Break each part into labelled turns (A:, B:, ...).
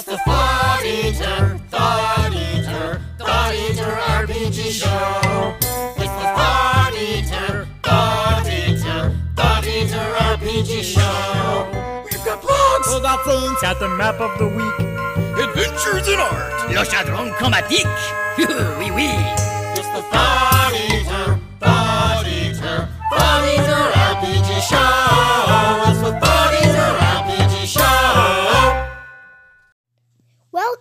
A: It's the Thought Eater, Thought Eater, Thought Eater RPG Show. It's the Thought Eater, Thought Eater, Thought Eater RPG Show. We've got blogs,
B: We got things at the map of the week.
A: adventures in art.
C: Le chaudron chromatique. oui, oui.
A: It's the Thought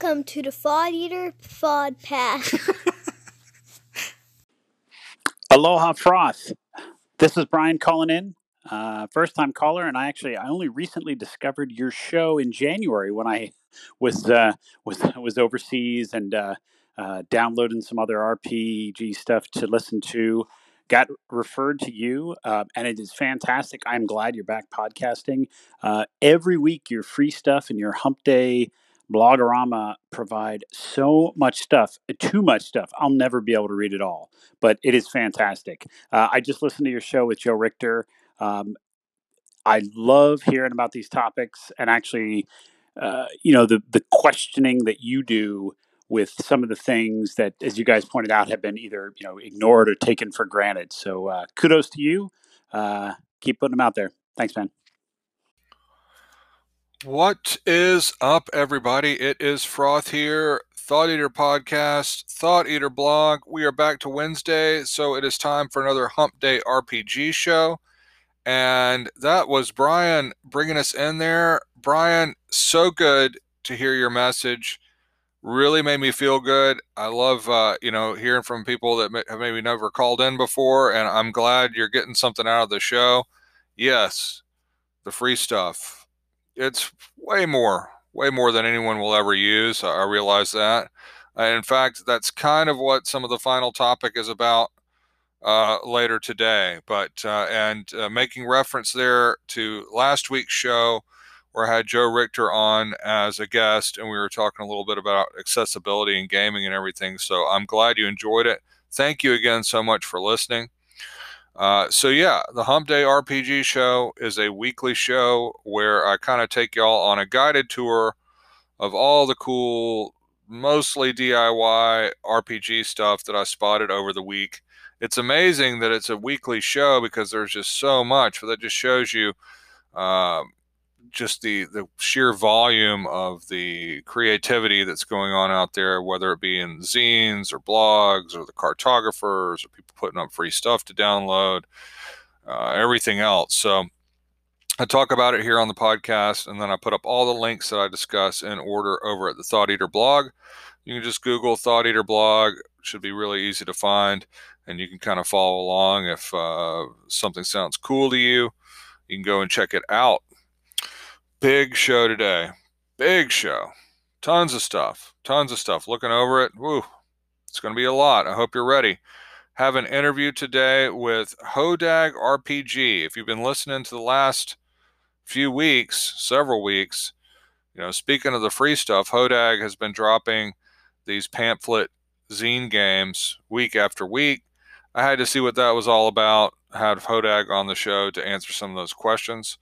D: Welcome to the Fod Eater Fod Pass.
E: Aloha Froth. This is Brian calling in. Uh, first time caller, and I actually I only recently discovered your show in January when I was uh, was was overseas and uh, uh, downloading some other RPG stuff to listen to. Got referred to you, uh, and it is fantastic. I'm glad you're back podcasting. Uh, every week, your free stuff and your Hump Day Blogorama provide so much stuff, too much stuff. I'll never be able to read it all, but it is fantastic. Uh, I just listened to your show with Joe Richter. Um, I love hearing about these topics and actually, uh, you know, the the questioning that you do with some of the things that, as you guys pointed out, have been either you know ignored or taken for granted. So uh, kudos to you. Uh, keep putting them out there. Thanks, man.
F: What is up, everybody? It is Froth here, Thought Eater Podcast, Thought Eater Blog. We are back to Wednesday, so it is time for another Hump Day RPG show. And that was Brian bringing us in there. Brian, so good to hear your message. Really made me feel good. I love, uh, you know, hearing from people that may- have maybe never called in before, and I'm glad you're getting something out of the show. Yes, the free stuff it's way more, way more than anyone will ever use. I realize that. Uh, in fact, that's kind of what some of the final topic is about uh, later today. But uh, and uh, making reference there to last week's show where I had Joe Richter on as a guest, and we were talking a little bit about accessibility and gaming and everything. So I'm glad you enjoyed it. Thank you again so much for listening. Uh, so yeah, the Hump Day RPG show is a weekly show where I kind of take y'all on a guided tour of all the cool, mostly DIY RPG stuff that I spotted over the week. It's amazing that it's a weekly show because there's just so much, but that just shows you um, just the the sheer volume of the creativity that's going on out there, whether it be in zines or blogs or the cartographers or people putting up free stuff to download, uh, everything else. So I talk about it here on the podcast, and then I put up all the links that I discuss in order over at the Thought Eater blog. You can just Google Thought Eater blog; should be really easy to find, and you can kind of follow along if uh, something sounds cool to you. You can go and check it out big show today. Big show. Tons of stuff. Tons of stuff. Looking over it. Woo. It's going to be a lot. I hope you're ready. Have an interview today with Hodag RPG. If you've been listening to the last few weeks, several weeks, you know, speaking of the free stuff, Hodag has been dropping these pamphlet zine games week after week. I had to see what that was all about. Had Hodag on the show to answer some of those questions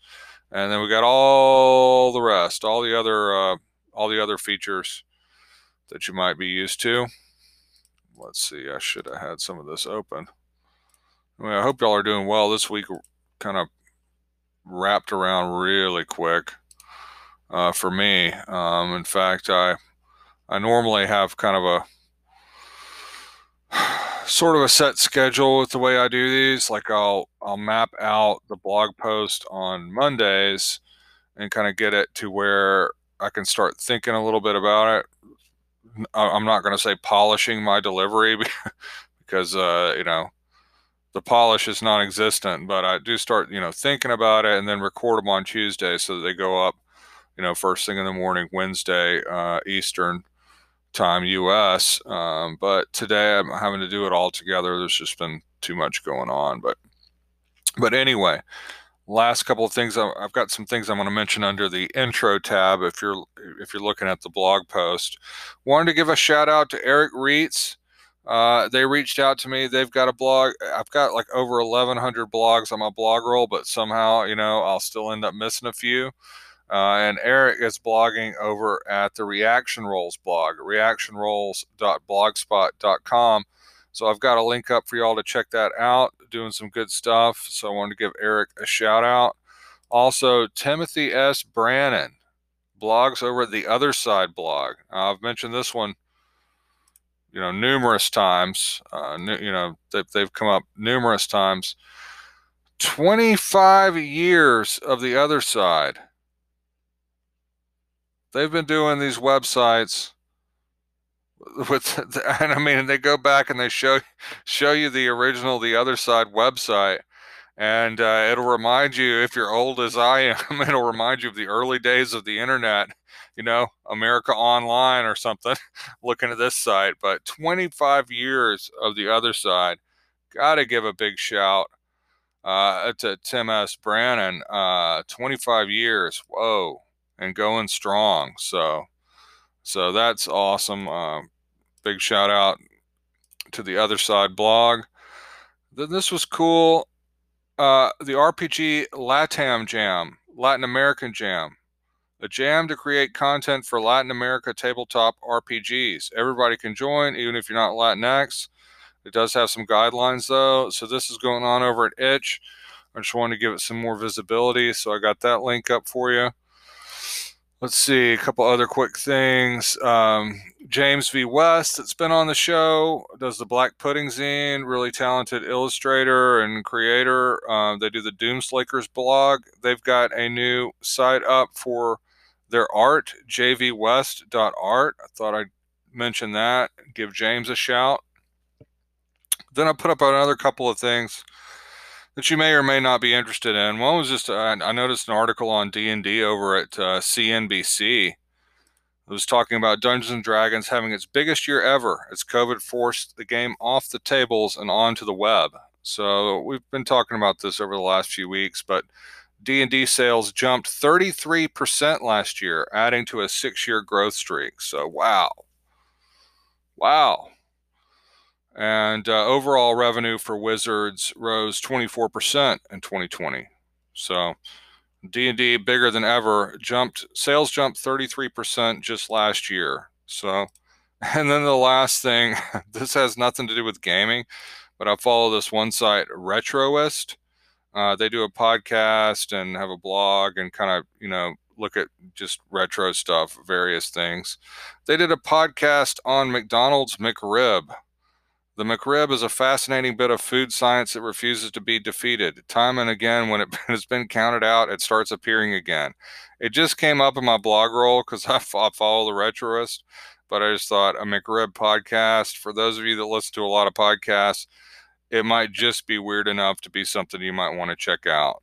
F: and then we got all the rest, all the other, uh, all the other features that you might be used to. Let's see. I should have had some of this open. I, mean, I hope y'all are doing well this week. Kind of wrapped around really quick uh, for me. Um, in fact, I I normally have kind of a sort of a set schedule with the way I do these. Like I'll I'll map out the blog post on Mondays and kind of get it to where I can start thinking a little bit about it. I'm not going to say polishing my delivery because uh, you know the polish is non-existent, but I do start you know thinking about it and then record them on Tuesday so that they go up you know first thing in the morning Wednesday uh, Eastern time US. Um, but today I'm having to do it all together. There's just been too much going on. But but anyway, last couple of things I- I've got some things I'm going to mention under the intro tab. If you're if you're looking at the blog post, wanted to give a shout out to Eric Reitz. Uh, they reached out to me. They've got a blog. I've got like over 1,100 blogs on my blog roll, but somehow, you know, I'll still end up missing a few. Uh, and Eric is blogging over at the Reaction Rolls blog, reactionrolls.blogspot.com. So I've got a link up for y'all to check that out, doing some good stuff. So I wanted to give Eric a shout out. Also, Timothy S. Brannon blogs over at the Other Side blog. Uh, I've mentioned this one, you know, numerous times. Uh, you know, they've, they've come up numerous times. 25 years of the Other Side. They've been doing these websites with and I mean they go back and they show show you the original the other side website. And uh, it'll remind you if you're old as I am it'll remind you of the early days of the internet you know America Online or something looking at this site. But 25 years of the other side gotta give a big shout uh, to Tim S. Brannon uh, 25 years whoa and going strong so so that's awesome. Uh, big shout out to the Other Side blog. Then this was cool. Uh, the RPG LATAM Jam, Latin American Jam, a jam to create content for Latin America tabletop RPGs. Everybody can join, even if you're not Latinx. It does have some guidelines though. So this is going on over at Itch. I just wanted to give it some more visibility, so I got that link up for you. Let's see a couple other quick things. Um, James V. West, that's been on the show, does the Black Pudding Zine, really talented illustrator and creator. Uh, they do the Doomslakers blog. They've got a new site up for their art, jvwest.art. I thought I'd mention that, give James a shout. Then I put up another couple of things that you may or may not be interested in. One was just I noticed an article on D and D over at uh, CNBC. It was talking about Dungeons and Dragons having its biggest year ever as COVID forced the game off the tables and onto the web. So we've been talking about this over the last few weeks, but D&D sales jumped 33% last year, adding to a 6-year growth streak. So wow. Wow and uh, overall revenue for Wizards rose 24% in 2020. So D&D bigger than ever jumped sales jumped 33% just last year. So and then the last thing this has nothing to do with gaming, but I follow this one site Retroist. Uh, they do a podcast and have a blog and kind of, you know, look at just retro stuff, various things. They did a podcast on McDonald's McRib the McRib is a fascinating bit of food science that refuses to be defeated. Time and again, when it has been counted out, it starts appearing again. It just came up in my blog roll because I, follow the Retroist, but I just thought a McRib podcast, for those of you that listen to a lot of podcasts, it might just be weird enough to be something you might want to check out.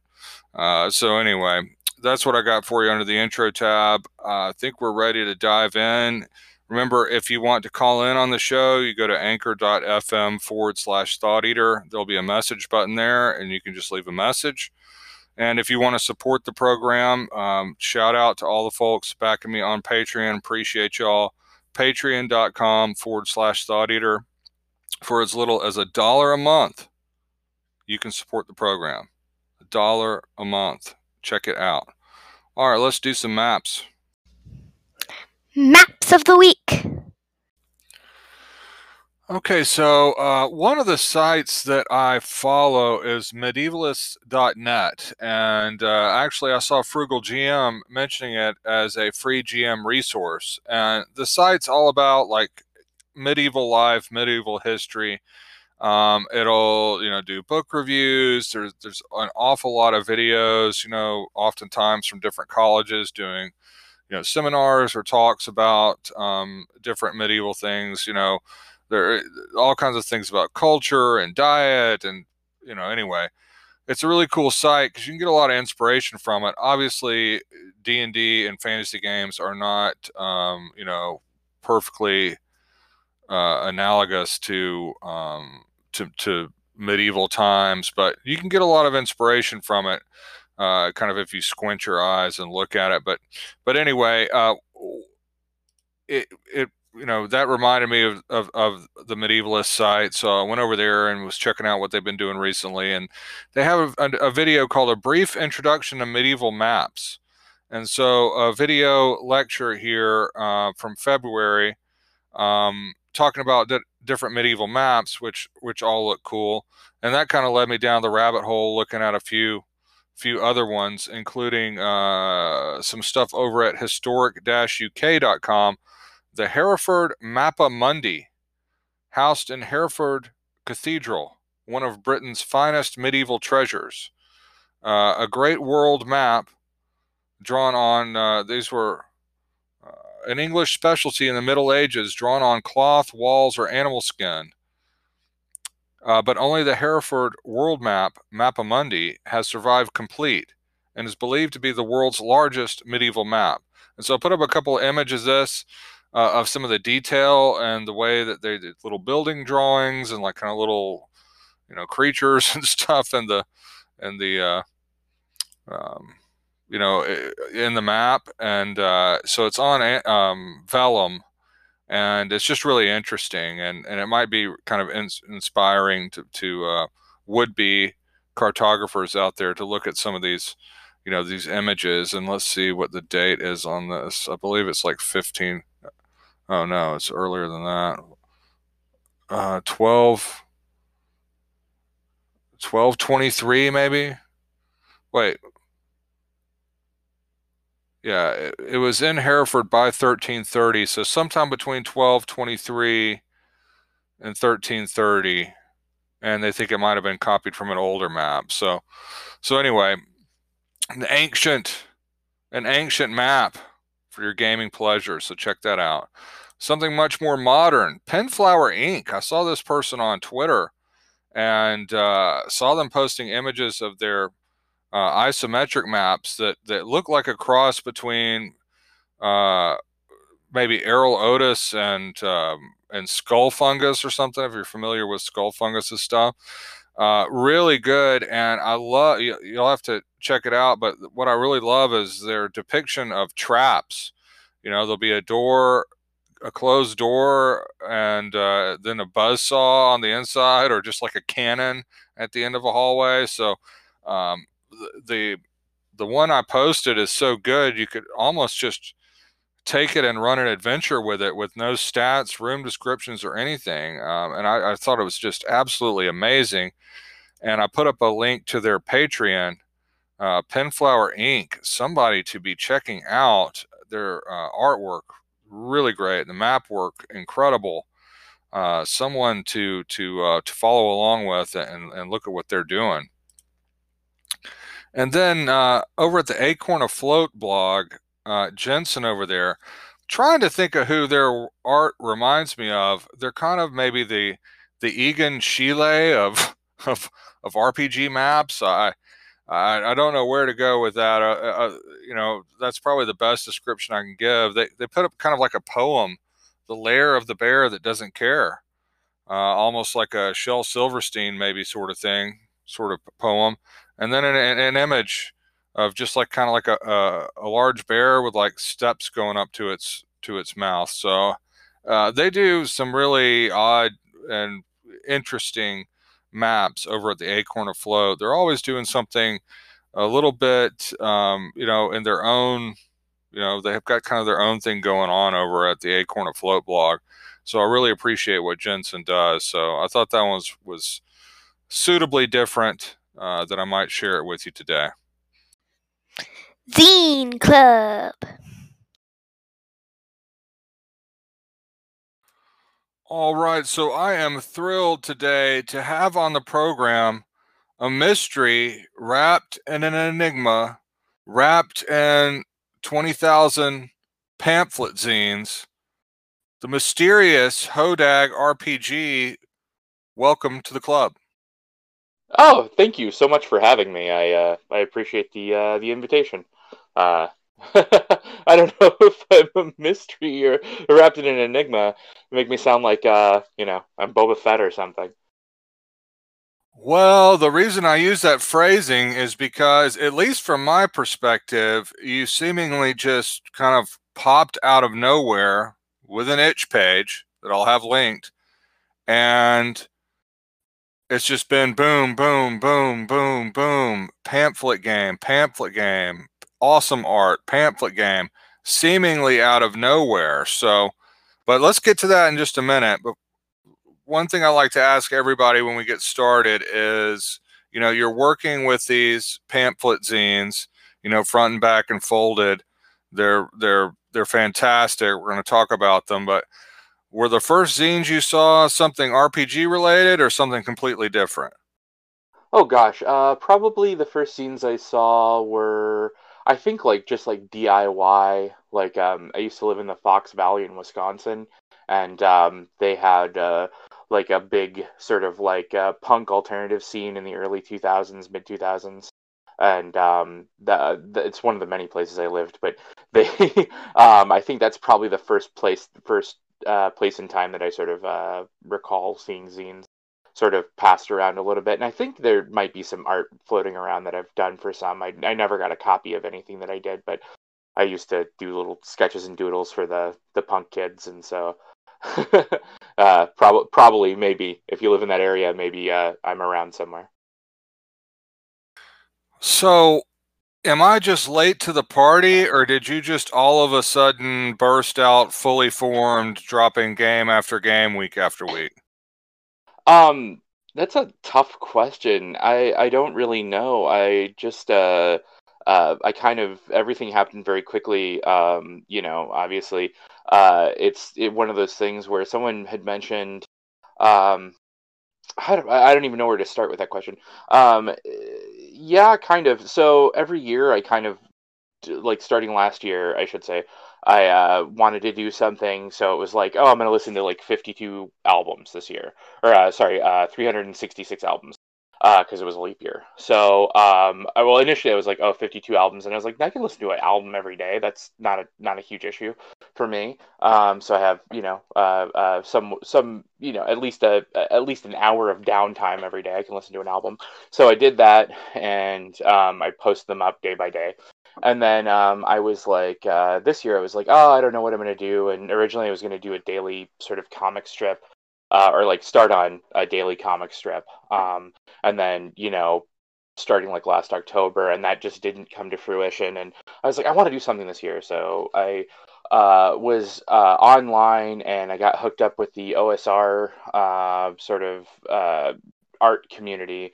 F: Uh, so, anyway, that's what I got for you under the intro tab. Uh, I think we're ready to dive in. Remember, if you want to call in on the show, you go to anchor.fm forward slash thought eater. There'll be a message button there, and you can just leave a message. And if you want to support the program, um, shout out to all the folks backing me on Patreon. Appreciate y'all. Patreon.com forward slash thought eater. For as little as a dollar a month, you can support the program. A dollar a month. Check it out. All right, let's do some maps.
D: Maps of the week.
F: Okay, so uh, one of the sites that I follow is medievalist.net. And uh, actually, I saw Frugal GM mentioning it as a free GM resource. And the site's all about like medieval life, medieval history. Um, it'll, you know, do book reviews. There's, there's an awful lot of videos, you know, oftentimes from different colleges doing you know seminars or talks about um, different medieval things. You know, there are all kinds of things about culture and diet, and you know, anyway, it's a really cool site because you can get a lot of inspiration from it. Obviously, D and D and fantasy games are not, um, you know, perfectly uh, analogous to um, to to medieval times, but you can get a lot of inspiration from it uh, kind of if you squint your eyes and look at it. But but anyway, uh, it it you know that reminded me of, of, of the medievalist site so i went over there and was checking out what they've been doing recently and they have a, a, video called a brief introduction to medieval maps And so, a video lecture here uh, from February, um, talking about di- different medieval maps, which which all look cool, and that kind of led me down the rabbit hole, looking at a few few other ones, including uh, some stuff over at historic-uk.com. The Hereford Mappa Mundi, housed in Hereford Cathedral, one of Britain's finest medieval treasures. Uh, a great world map drawn on, uh, these were uh, an English specialty in the Middle Ages, drawn on cloth, walls, or animal skin. Uh, but only the Hereford World Map, Mappa Mundi, has survived complete and is believed to be the world's largest medieval map. And so I put up a couple of images of this, uh, of some of the detail and the way that they did little building drawings and like kind of little, you know, creatures and stuff and the, and the, uh, um, you know, in the map. And uh, so it's on um, Vellum and it's just really interesting and, and it might be kind of in, inspiring to, to uh, would-be cartographers out there to look at some of these you know these images and let's see what the date is on this. I believe it's like 15 oh no it's earlier than that. Uh 12 1223 maybe? Wait yeah, it, it, was in Hereford by 1330. So sometime between 1223 and 1330. And they think it might have been copied from an older map. So, so anyway, an ancient, an ancient map for your gaming pleasure. So check that out. Something much more modern, Penflower Ink. I saw this person on Twitter and uh, saw them posting images of their uh, isometric maps that that look like a cross between uh, maybe Erol Otus and um, and skull fungus or something. If you're familiar with skull fungus stuff, uh, really good. And I love you, you'll have to check it out. But what I really love is their depiction of traps. You know, there'll be a door a closed door and uh, then a buzz saw on the inside or just like a cannon at the end of a hallway so um, the the one I posted is so good you could almost just take it and run an adventure with it with no stats, room descriptions, or anything. Um, and I, I, thought it was just absolutely amazing. And I put up a link to their Patreon, uh, Penflower Ink. Somebody to be checking out their uh, artwork, really great. The map work, incredible. Uh, someone to to uh, to follow along with and, and look at what they're doing. And then uh, over at the Acorn Afloat blog, uh, Jensen over there, trying to think of who their art reminds me of. They're kind of maybe the the Egon Schiele of of of RPG maps. I I, I don't know where to go with that. Uh, uh, uh, you know, that's probably the best description I can give. They they put up kind of like a poem, the lair of the bear that doesn't care, uh, almost like a Shel Silverstein maybe sort of thing, sort of poem and then an, an image of just like kind of like a, a, a large bear with like steps going up to its to its mouth. So uh, they do some really odd and interesting maps over at the Acorn Afloat. They're always doing something a little bit, um, you know, in their own, you know, they have got kind of their own thing going on over at the Acorn Afloat blog. So I really appreciate what Jensen does. So I thought that one was, was suitably different uh, that I might share it with you today.
D: Zine Club.
F: All right, so I am thrilled today to have on the program a mystery wrapped in an enigma, wrapped in 20,000 pamphlet zines. The mysterious Hodag RPG. Welcome to the club.
G: Oh, thank you so much for having me. I uh, I appreciate the uh, the invitation. Uh, I don't know if I'm a mystery or wrapped in an enigma. make me sound like uh, you know I'm Boba Fett or something.
F: Well, the reason I use that phrasing is because, at least from my perspective, you seemingly just kind of popped out of nowhere with an itch page that I'll have linked, and it's just been boom, boom, boom, boom, boom, pamphlet game, pamphlet game, awesome art, pamphlet game, seemingly out of nowhere. So, but let's get to that in just a minute. But one thing I like to ask everybody when we get started is, you know, you're working with these pamphlet zines, you know, front and back and folded. They're they're they're fantastic. We're going to talk about them, but were the first zines you saw something RPG related or something completely different?
G: Oh gosh, uh, probably the first zines I saw were I think like just like DIY. Like um, I used to live in the Fox Valley in Wisconsin, and um, they had uh, like a big sort of like uh, punk alternative scene in the early 2000s, mid 2000s. And um, the, the, it's one of the many places I lived, but they, um, I think that's probably the first place, the first uh, place in time that I sort of uh, recall seeing zines sort of passed around a little bit. And I think there might be some art floating around that I've done for some. I, I never got a copy of anything that I did, but I used to do little sketches and doodles for the the punk kids, and so uh, prob- probably maybe if you live in that area, maybe uh, I'm around somewhere.
F: So, am I just late to the party, or did you just all of a sudden burst out fully formed, dropping game after game, week after week?
G: Um, that's a tough question. I I don't really know. I just uh uh I kind of everything happened very quickly. Um, you know, obviously, uh, it's it, one of those things where someone had mentioned. Um, how do, I don't even know where to start with that question. Um, yeah, kind of. So every year, I kind of like starting last year, I should say. I uh, wanted to do something, so it was like, oh, I'm going to listen to like 52 albums this year, or uh, sorry, uh, 366 albums, because uh, it was a leap year. So, um, I, well, initially I was like, oh, 52 albums, and I was like, I can listen to an album every day. That's not a not a huge issue for me. Um, so I have you know uh, uh, some some you know at least a at least an hour of downtime every day. I can listen to an album. So I did that, and um, I post them up day by day. And then um, I was like, uh, this year I was like, oh, I don't know what I'm to do. And originally I was to do a daily sort of comic strip, uh, or like start on a daily comic strip. Um, and then, you know, starting like last October, and that just didn't come to fruition. And I was like, I want to do something this year. So I uh, was uh, online and I got hooked up with the OSR uh, sort of uh, art community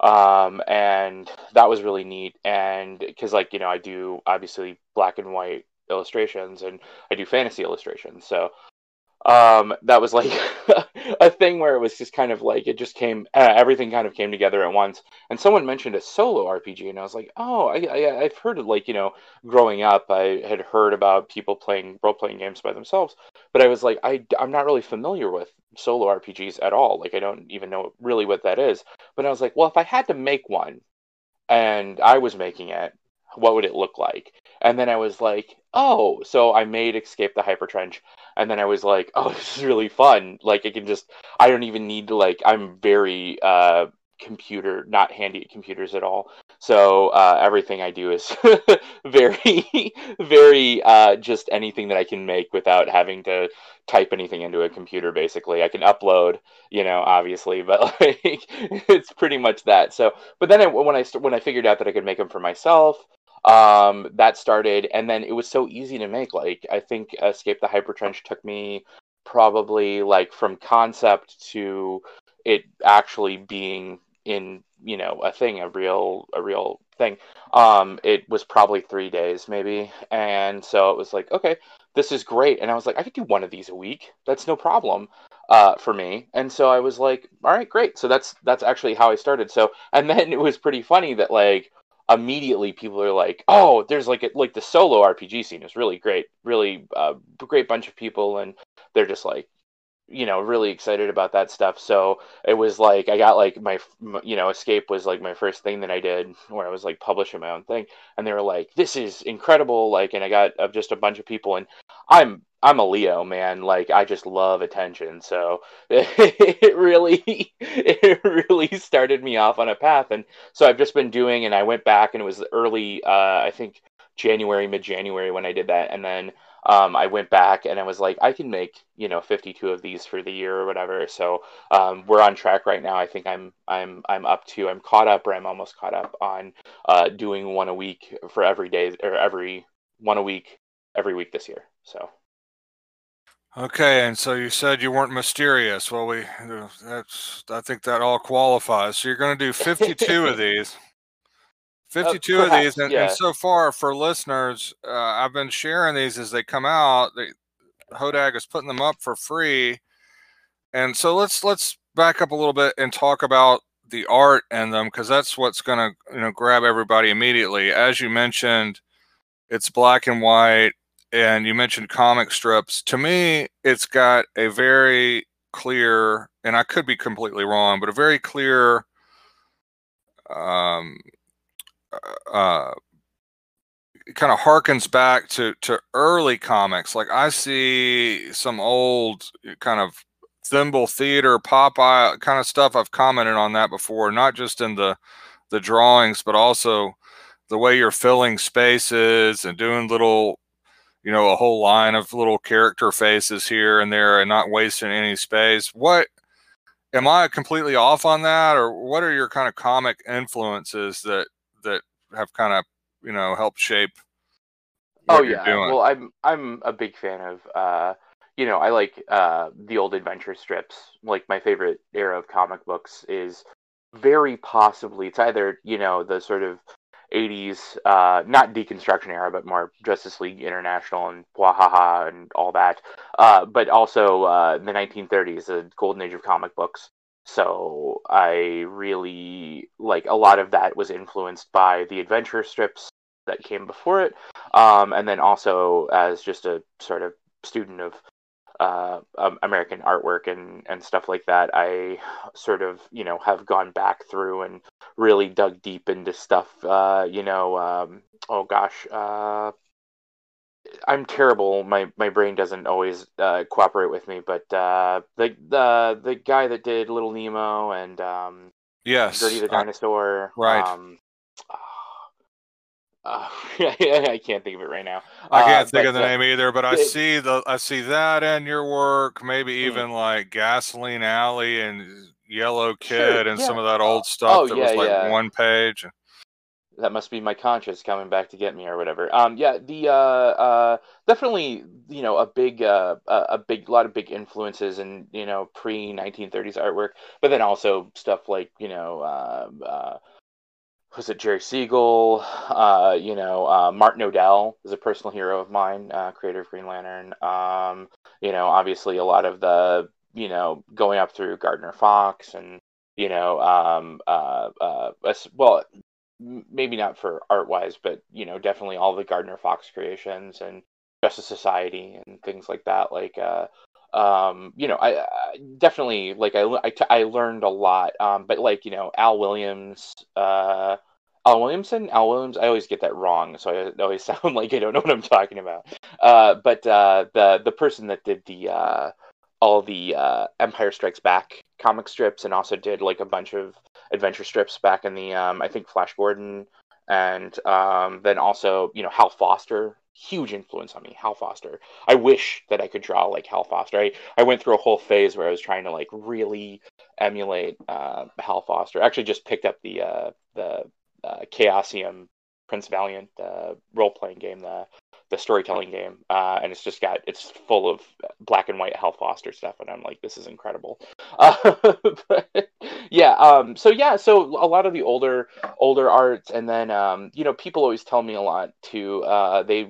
G: um, and that was really neat. And because, like, you know, I do obviously black and white illustrations and I do fantasy illustrations. So um, that was like a thing where it was just kind of like it just came, uh, everything kind of came together at once. And someone mentioned a solo RPG, and I was like, oh, I, I, I've heard of like, you know, growing up, I had heard about people playing role playing games by themselves, but I was like, I, I'm not really familiar with solo RPGs at all. Like, I don't even know really what that is. But I was like, well, if I had to make one and I was making it, what would it look like? And then I was like, oh, so I made Escape the Hypertrench. And then I was like, oh, this is really fun. Like, I can just, I don't even need to, like, I'm very, uh, computer not handy at computers at all so uh, everything i do is very very uh, just anything that i can make without having to type anything into a computer basically i can upload you know obviously but like it's pretty much that so but then I, when i when i figured out that i could make them for myself um that started and then it was so easy to make like i think escape the hypertrench took me probably like from concept to it actually being in you know a thing a real a real thing. Um it was probably three days maybe and so it was like okay this is great and i was like i could do one of these a week. That's no problem uh, for me. And so i was like all right great. So that's that's actually how i started. So and then it was pretty funny that like immediately people are like oh there's like a, like the solo rpg scene is really great really uh, great bunch of people and they're just like you know really excited about that stuff. So it was like i got like my you know escape was like my first thing that i did where i was like publishing my own thing. And they were like this is incredible like and i got uh, just a bunch of people. And i'm i'm a leo man like i just love attention so it really it really started me off on a path and so i've just been doing and i went back and it was early uh i think january mid january when i did that and then um, I went back and I was like, I can make you know 52 of these for the year or whatever. So um, we're on track right now. I think I'm I'm I'm up to I'm caught up or I'm almost caught up on uh, doing one a week for every day or every one a week every week this year. So.
F: Okay, and so you said you weren't mysterious. Well, we that's I think that all qualifies. So you're going to do 52 of these. 52 uh, perhaps, of these, and, yeah. and, so far for listeners, uh, I've been sharing these as they come out. They, Hodag is putting them up for free, and so let's let's back up a little bit and talk about the art in them because that's what's going to you know grab everybody immediately. As you mentioned, it's black and white, and you mentioned comic strips. To me, it's got a very clear, and I could be completely wrong, but a very clear um, uh, uh kind of harkens back to to early comics. Like I see some old kind of thimble theater, Popeye kind of stuff. I've commented on that before, not just in the the drawings, but also the way you're filling spaces and doing little, you know, a whole line of little character faces here and there, and not wasting any space. What am I completely off on that, or what are your kind of comic influences that that have kind of you know helped shape.
G: oh yeah, well I'm I'm a big fan of uh, you know I like uh, the old adventure strips. Like my favorite era of comic books is very possibly it's either you know the sort of 80s, uh, not deconstruction era, but more Justice League International and Wahaha and all that. Uh, but also uh, the 1930s, the golden age of comic books. So I really like a lot of that was influenced by the adventure strips that came before it, um, and then also as just a sort of student of uh, um, American artwork and and stuff like that, I sort of you know have gone back through and really dug deep into stuff. Uh, you know, um, oh gosh, uh, I'm terrible. My my brain doesn't always uh, cooperate with me. But uh, the the the guy that did Little Nemo and um,
F: yes,
G: Gertie the Dinosaur,
F: right?
G: Um, uh, I can't think of it right now.
F: I can't uh, think of the name either, but I it, see the I see that in your work. Maybe hmm. even mm. like Gasoline Alley and Yellow Kid sure, and yeah. some of that old stuff oh, that yeah, was like yeah. one page
G: that must be my conscience coming back to get me or whatever. Um, yeah, the uh, uh, definitely you know a big uh, a big lot of big influences in you know pre 1930s artwork, but then also stuff like you know uh, uh, was it Jerry Siegel? Uh, you know, uh, Martin Nodell is a personal hero of mine, uh, creator of Green Lantern. Um, you know, obviously a lot of the you know going up through Gardner Fox and you know um, uh, uh, well maybe not for art wise, but you know, definitely all the Gardner Fox creations and Justice Society and things like that. Like, uh, um, you know, I, I definitely like I, I, I learned a lot. Um, but like you know, Al Williams, uh, Al Williamson, Al Williams. I always get that wrong, so I always sound like I don't know what I'm talking about. Uh, but uh, the the person that did the uh, all the uh, Empire Strikes Back comic strips and also did like a bunch of adventure strips back in the um, I think Flash Gordon and um, then also you know Hal Foster huge influence on me Hal Foster. I wish that I could draw like Hal Foster. I, I went through a whole phase where I was trying to like really emulate uh, Hal Foster. I actually just picked up the uh, the uh, Chaosium Prince Valiant uh, role playing game the the storytelling game, uh, and it's just got it's full of black and white Hal Foster stuff, and I'm like, this is incredible. Uh, but, yeah, um, so yeah, so a lot of the older older arts, and then um, you know, people always tell me a lot to Uh, they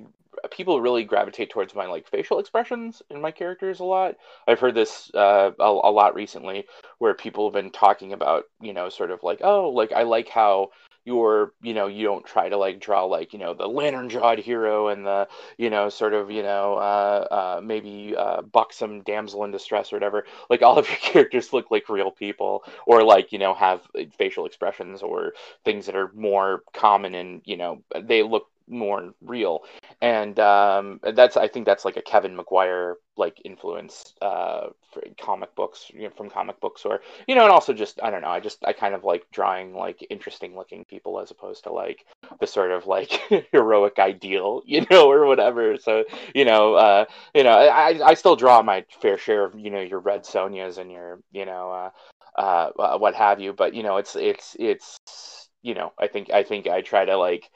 G: people really gravitate towards my like facial expressions in my characters a lot. I've heard this uh, a, a lot recently, where people have been talking about you know, sort of like, oh, like I like how you're you know you don't try to like draw like you know the lantern jawed hero and the you know sort of you know uh, uh, maybe uh, buxom damsel in distress or whatever like all of your characters look like real people or like you know have facial expressions or things that are more common and you know they look more real and um, that's i think that's like a kevin maguire like influence uh, for comic books you know, from comic books or you know and also just i don't know i just i kind of like drawing like interesting looking people as opposed to like the sort of like heroic ideal you know or whatever so you know uh you know i i still draw my fair share of you know your red sonjas and your you know uh uh, uh, what have you. But you know, it's it's it's you know, I think I think I try to like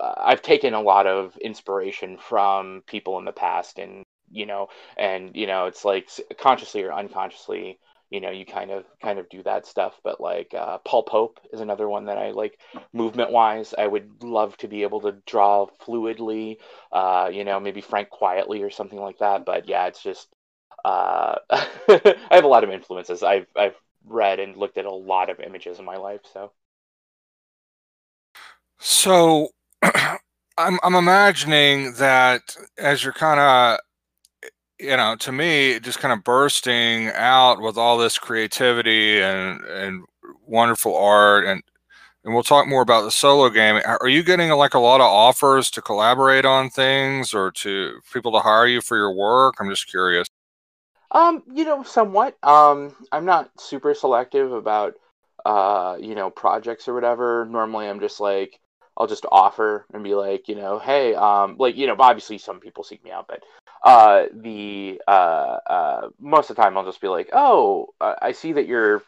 G: I've taken a lot of inspiration from people in the past, and you know, and you know, it's like consciously or unconsciously. You know, you kind of kind of do that stuff, but like uh, Paul Pope is another one that I like. Movement wise, I would love to be able to draw fluidly. Uh, you know, maybe Frank Quitely or something like that. But yeah, it's just uh, I have a lot of influences. I've I've read and looked at a lot of images in my life. So,
F: so I'm I'm imagining that as you're kind of you know to me just kind of bursting out with all this creativity and and wonderful art and and we'll talk more about the solo game are you getting like a lot of offers to collaborate on things or to people to hire you for your work i'm just curious
G: um, you know, somewhat. Um, I'm not super selective about uh, you know, projects or whatever. Normally I'm just like I'll just offer and be like, you know, hey, um, like, you know, obviously some people seek me out, but uh, the uh, uh, most of the time I'll just be like, oh, I see that you're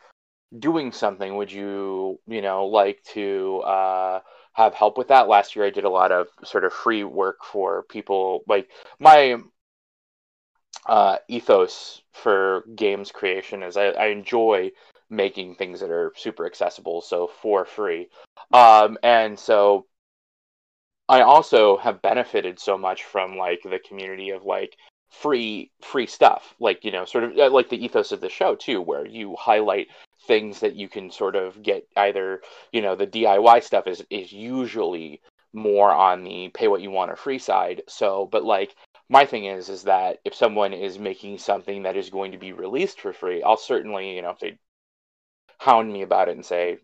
G: doing something. Would you, you know, like to uh, have help with that? Last year I did a lot of sort of free work for people. Like my uh, ethos for games creation is I, I, enjoy making things that are super accessible, so for free. Um, and so I also have benefited so much from like the community of like free free stuff, like you know, sort of uh, like the ethos of the show too, where you highlight things that you can sort of get either you know the DIY stuff is is usually more on the pay what you want or free side. So, but like my thing is is that if someone is making something that is going to be released for free, I'll certainly, you know, if they hound me about it and say,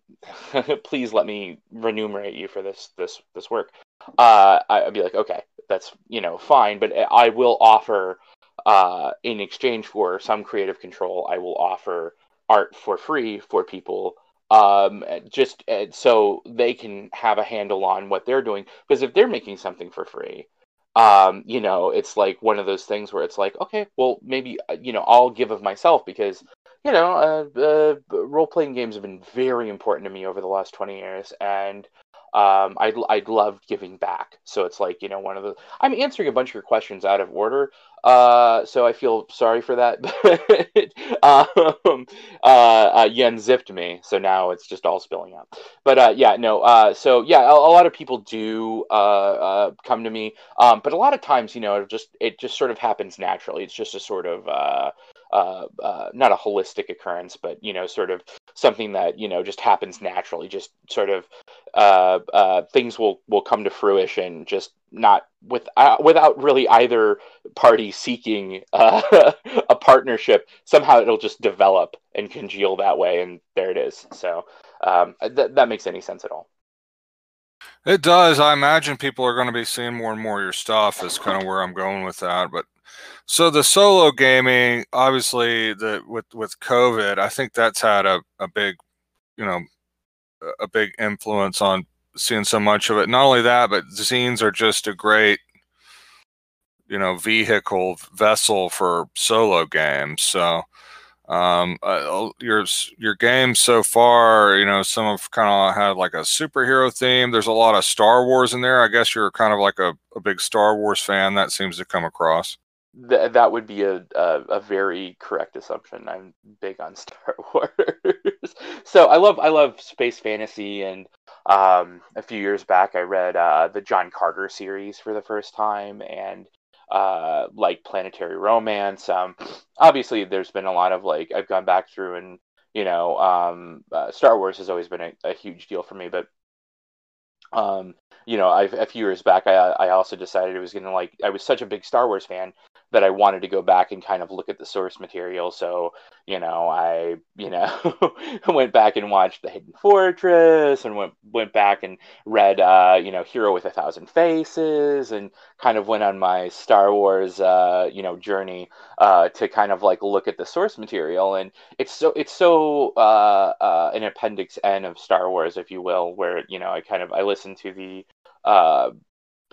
G: please let me remunerate you for this this this work, uh, I'd be like, okay, that's you know fine, but I will offer uh, in exchange for some creative control, I will offer art for free for people um, just so they can have a handle on what they're doing. Because if they're making something for free, um, you know, it's like one of those things where it's like, okay, well, maybe uh, you know, I'll give of myself because you know, uh, uh, role playing games have been very important to me over the last twenty years, and um, I I love giving back. So it's like you know one of the I'm answering a bunch of your questions out of order, uh, so I feel sorry for that. um, uh, uh, Yen zipped me, so now it's just all spilling out. But uh, yeah, no. Uh, so yeah, a, a, lot of people do uh, uh, come to me, um, but a lot of times, you know, it just it just sort of happens naturally. It's just a sort of uh, uh, uh, not a holistic occurrence, but you know, sort of something that you know just happens naturally. Just sort of uh, uh, things will will come to fruition, just not with uh, without really either party seeking uh, a partnership. Somehow it'll just develop and congeal that way, and there it is. So um, th- that makes any sense at all.
F: It does. I imagine people are going to be seeing more and more of your stuff. Is kind of where I'm going with that. But so the solo gaming, obviously, the with with COVID, I think that's had a, a big, you know, a big influence on seeing so much of it. Not only that, but zines are just a great, you know, vehicle vessel for solo games. So um uh, your your games so far you know some have kind of had like a superhero theme there's a lot of star wars in there i guess you're kind of like a, a big star wars fan that seems to come across
G: Th- that would be a, a, a very correct assumption. I'm big on Star Wars, so I love I love space fantasy. And um, a few years back, I read uh, the John Carter series for the first time, and uh, like Planetary Romance. Um, obviously, there's been a lot of like I've gone back through, and you know, um, uh, Star Wars has always been a, a huge deal for me, but um, you know, I've, a few years back, I, I also decided it was going to like, I was such a big Star Wars fan that I wanted to go back and kind of look at the source material. So, you know, I, you know, went back and watched The Hidden Fortress and went went back and read uh, you know, Hero with a Thousand Faces and kind of went on my Star Wars uh, you know, journey uh to kind of like look at the source material and it's so it's so uh, uh an appendix N of Star Wars if you will where, you know, I kind of I listened to the uh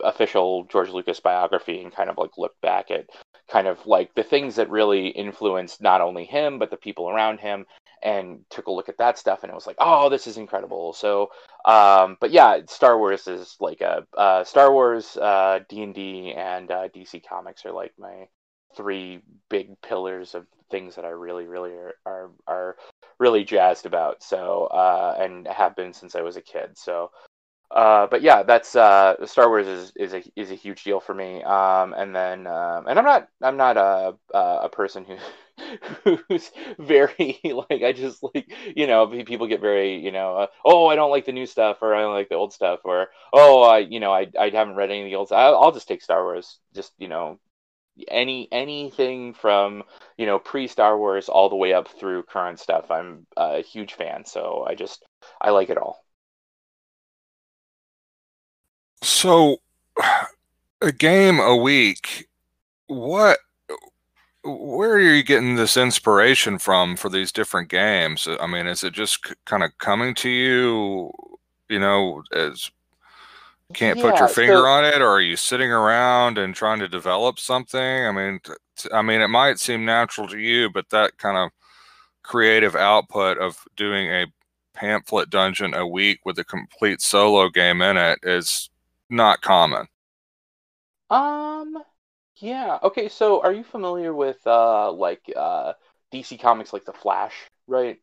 G: official George Lucas biography and kind of like look back at kind of like the things that really influenced not only him but the people around him and took a look at that stuff and it was like oh this is incredible. So um but yeah star wars is like a uh, star wars uh d&d and uh, dc comics are like my three big pillars of things that i really really are are, are really jazzed about. So uh and have been since i was a kid. So uh, but yeah, that's uh, Star Wars is is a is a huge deal for me. Um, and then um, and I'm not I'm not a a person who who's very like I just like you know people get very you know uh, oh I don't like the new stuff or I don't like the old stuff or oh I you know I I haven't read any of the old. I'll, I'll just take Star Wars just you know any anything from you know pre Star Wars all the way up through current stuff. I'm a huge fan, so I just I like it all.
F: So, a game a week. What? Where are you getting this inspiration from for these different games? I mean, is it just c- kind of coming to you? You know, as can't put your finger
G: so
F: on it, or are you sitting around and trying to develop something? I mean, t- I mean, it might seem natural to you, but that kind of creative output of doing a pamphlet dungeon a week with a complete solo game in it is not common.
G: um yeah okay so are you familiar with uh like uh DC Comics like the Flash right?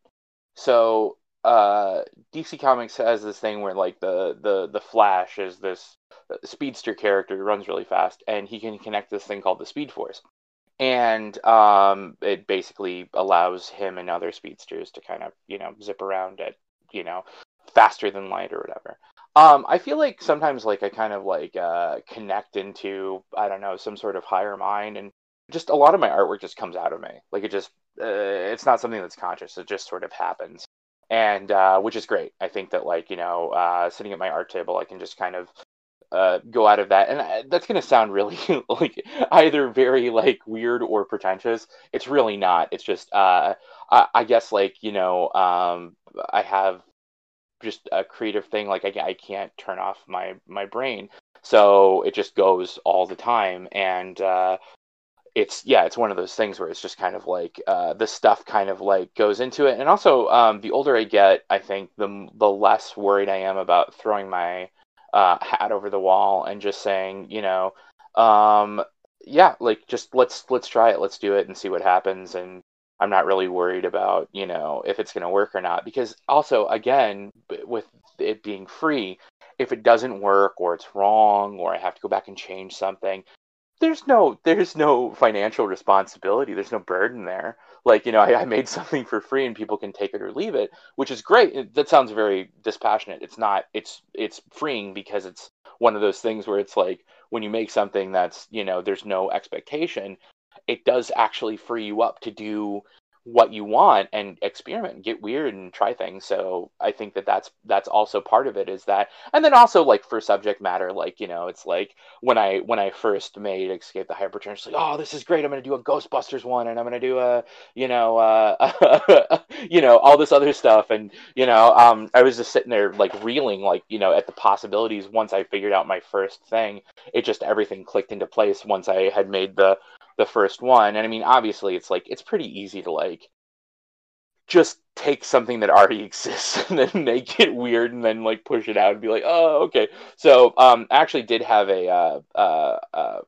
G: So uh DC Comics has this thing where like the the the Flash is this uh, speedster character who runs really fast and he can connect this thing called the Speed Force. And um it basically allows him and other speedsters to kind of you know zip around at you know faster than light or whatever um i feel like sometimes like i kind of like uh connect into i don't know some sort of higher mind and just a lot of my artwork just comes out of me like it just uh, it's not something that's conscious it just sort of happens and uh which is great i think that like you know uh sitting at my art table i can just kind of uh, go out of that, and I, that's gonna sound really like either very like weird or pretentious. It's really not. It's just uh, I, I guess like you know um, I have just a creative thing. Like I, I can't turn off my my brain, so it just goes all the time, and uh, it's yeah, it's one of those things where it's just kind of like uh, the stuff kind of like goes into it, and also um, the older I get, I think the the less worried I am about throwing my uh, hat over the wall and just saying, you know, um, yeah, like just let's let's try it, let's do it and see what happens. And I'm not really worried about you know if it's going to work or not because also again with it being free, if it doesn't work or it's wrong or I have to go back and change something, there's no there's no financial responsibility. There's no burden there. Like you know, I, I made something for free and people can take it or leave it, which is great. That sounds very dispassionate. It's not. It's it's freeing because it's one of those things where it's like when you make something that's you know there's no expectation, it does actually free you up to do what you want and experiment and get weird and try things. So i think that that's that's also part of it is that and then also like for subject matter like you know it's like when i when i first made escape the hypertrench it's like oh this is great. I'm going to do a ghostbusters one and i'm going to do a you know uh you know all this other stuff. And you know um i was just sitting there like reeling like you know at the possibilities once i figured out my first thing it just everything clicked into place once i had made the the first one and i mean obviously it's like it's pretty easy to like just take something that already exists and then make it weird and then like push it out and be like oh okay so um I actually did have a uh uh, uh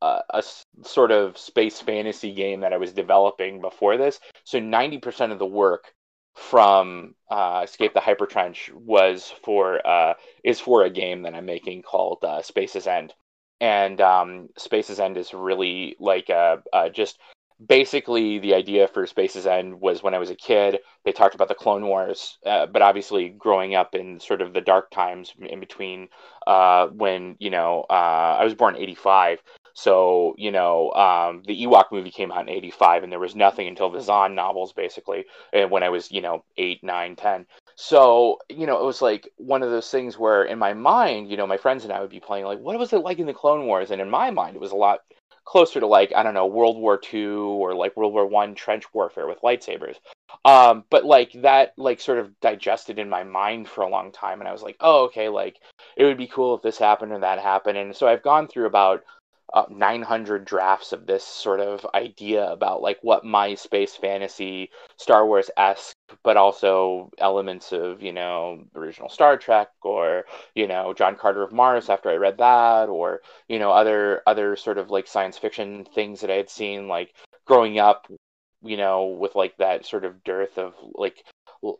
G: uh, a sort of space fantasy game that I was developing before this. So 90% of the work from uh, Escape the Hypertrench was for uh, is for a game that I'm making called uh, Space's End. And um, Space's End is really like uh, uh, just basically the idea for Space's End was when I was a kid. They talked about the Clone Wars, uh, but obviously growing up in sort of the dark times in between uh, when you know uh, I was born in '85, So, you know, um, the Ewok movie came out in 85, and there was nothing until the Zahn novels, basically, when I was, you know, 8, 9, 10. So, you know, it was like one of those things where in my mind, you know, my friends and I would be playing, like, what was it like in the Clone Wars? And in my mind, it was a lot closer to like I don't know World War II or like World War One trench warfare with lightsabers. Um, but like that like sort of digested in my mind for a long time, and I was like, oh okay, like it would be cool if this happened or that happened, and so I've gone through about uh, 900 drafts of this sort of idea about like what my space fantasy Star Wars esque, but also elements of you know original Star Trek or you know John Carter of Mars after I read that, or you know other other sort of like science fiction things that I had seen like growing up you know with like that sort of dearth of like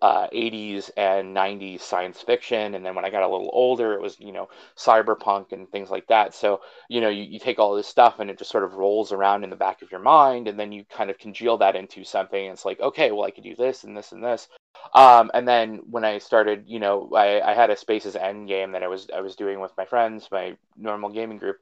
G: uh, 80s and 90s science fiction and then when i got a little older it was you know cyberpunk and things like that. So you know you, you take all this stuff and it just sort of rolls around in the back of your mind and then you kind of congeal that into something and it's like okay well i could do this and this and this. Um, and then when i started you know I, I had a spaces end game that i was i was doing with my friends my normal gaming group.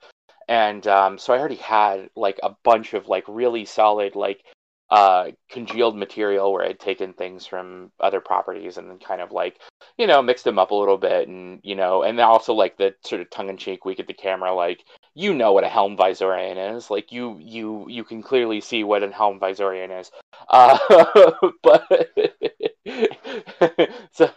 G: And um, so i already had like a bunch of like really solid like uh, congealed material where I'd taken things from other properties and then kind of like, you know, mixed them up a little bit and, you know, and also like the sort of tongue in cheek week at the camera, like, you know what a Helm Visorian is. Like you, you, you can clearly see what a Helm Visorian is. Uh, but, so,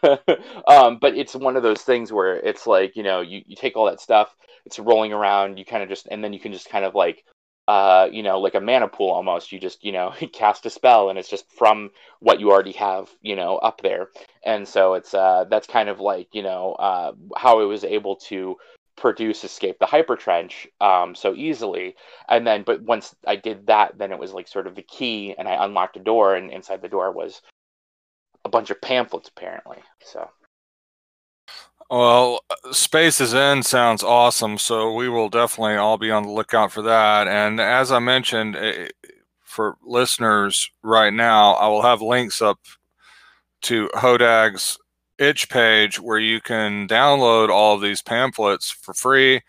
G: um, but it's one of those things where it's like, you know, you, you take all that stuff, it's rolling around, you kind of just, and then you can just kind of like uh, you know, like a mana pool almost. You just, you know, cast a spell and it's just from what you already have, you know, up there. And so it's uh, that's kind of like, you know, uh, how I was able to produce Escape the Hyper Trench um, so easily. And then, but once I did that, then it was like sort of the key, and I unlocked a door, and inside the door was a bunch of pamphlets apparently. So
F: well, Spaces End sounds awesome, so we will definitely all be on the lookout for that. And as I mentioned, eh, for listeners right now, I will have links up to Hodag's itch page where you can download all of these pamphlets for free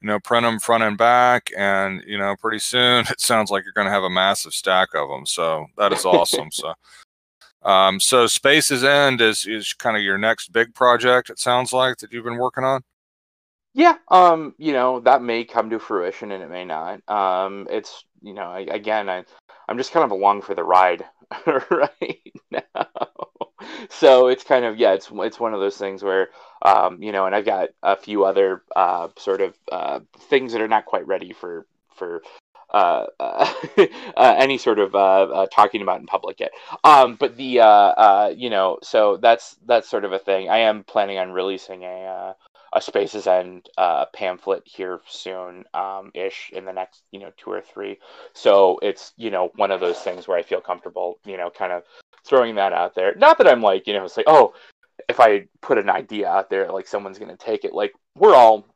F: you know print them front and back and you know pretty soon it sounds like you're going to have a massive stack of them so that is awesome so um, so Spaces End is is kind of your next big project. It sounds like that you've been working on.
G: Yeah, um, you know that may come to fruition and it may not. Um, it's you know I, again I I'm just kind of along for the ride right now. so it's kind of yeah it's it's one of those things where um, you know and I've got a few other uh, sort of uh, things that are not quite ready for for uh, uh, any sort of uh, uh, talking about in public yet. Um, but the uh, you know, so that's that's sort of a thing. I am planning on releasing a a Spaces End pamphlet here soon, um, ish, in the next you know two or three. So it's you know one of those things where I feel comfortable, you know, kind of throwing that out there. Not that I'm like you know, it's like oh, if I put an idea out there, like someone's gonna take it. Like we're all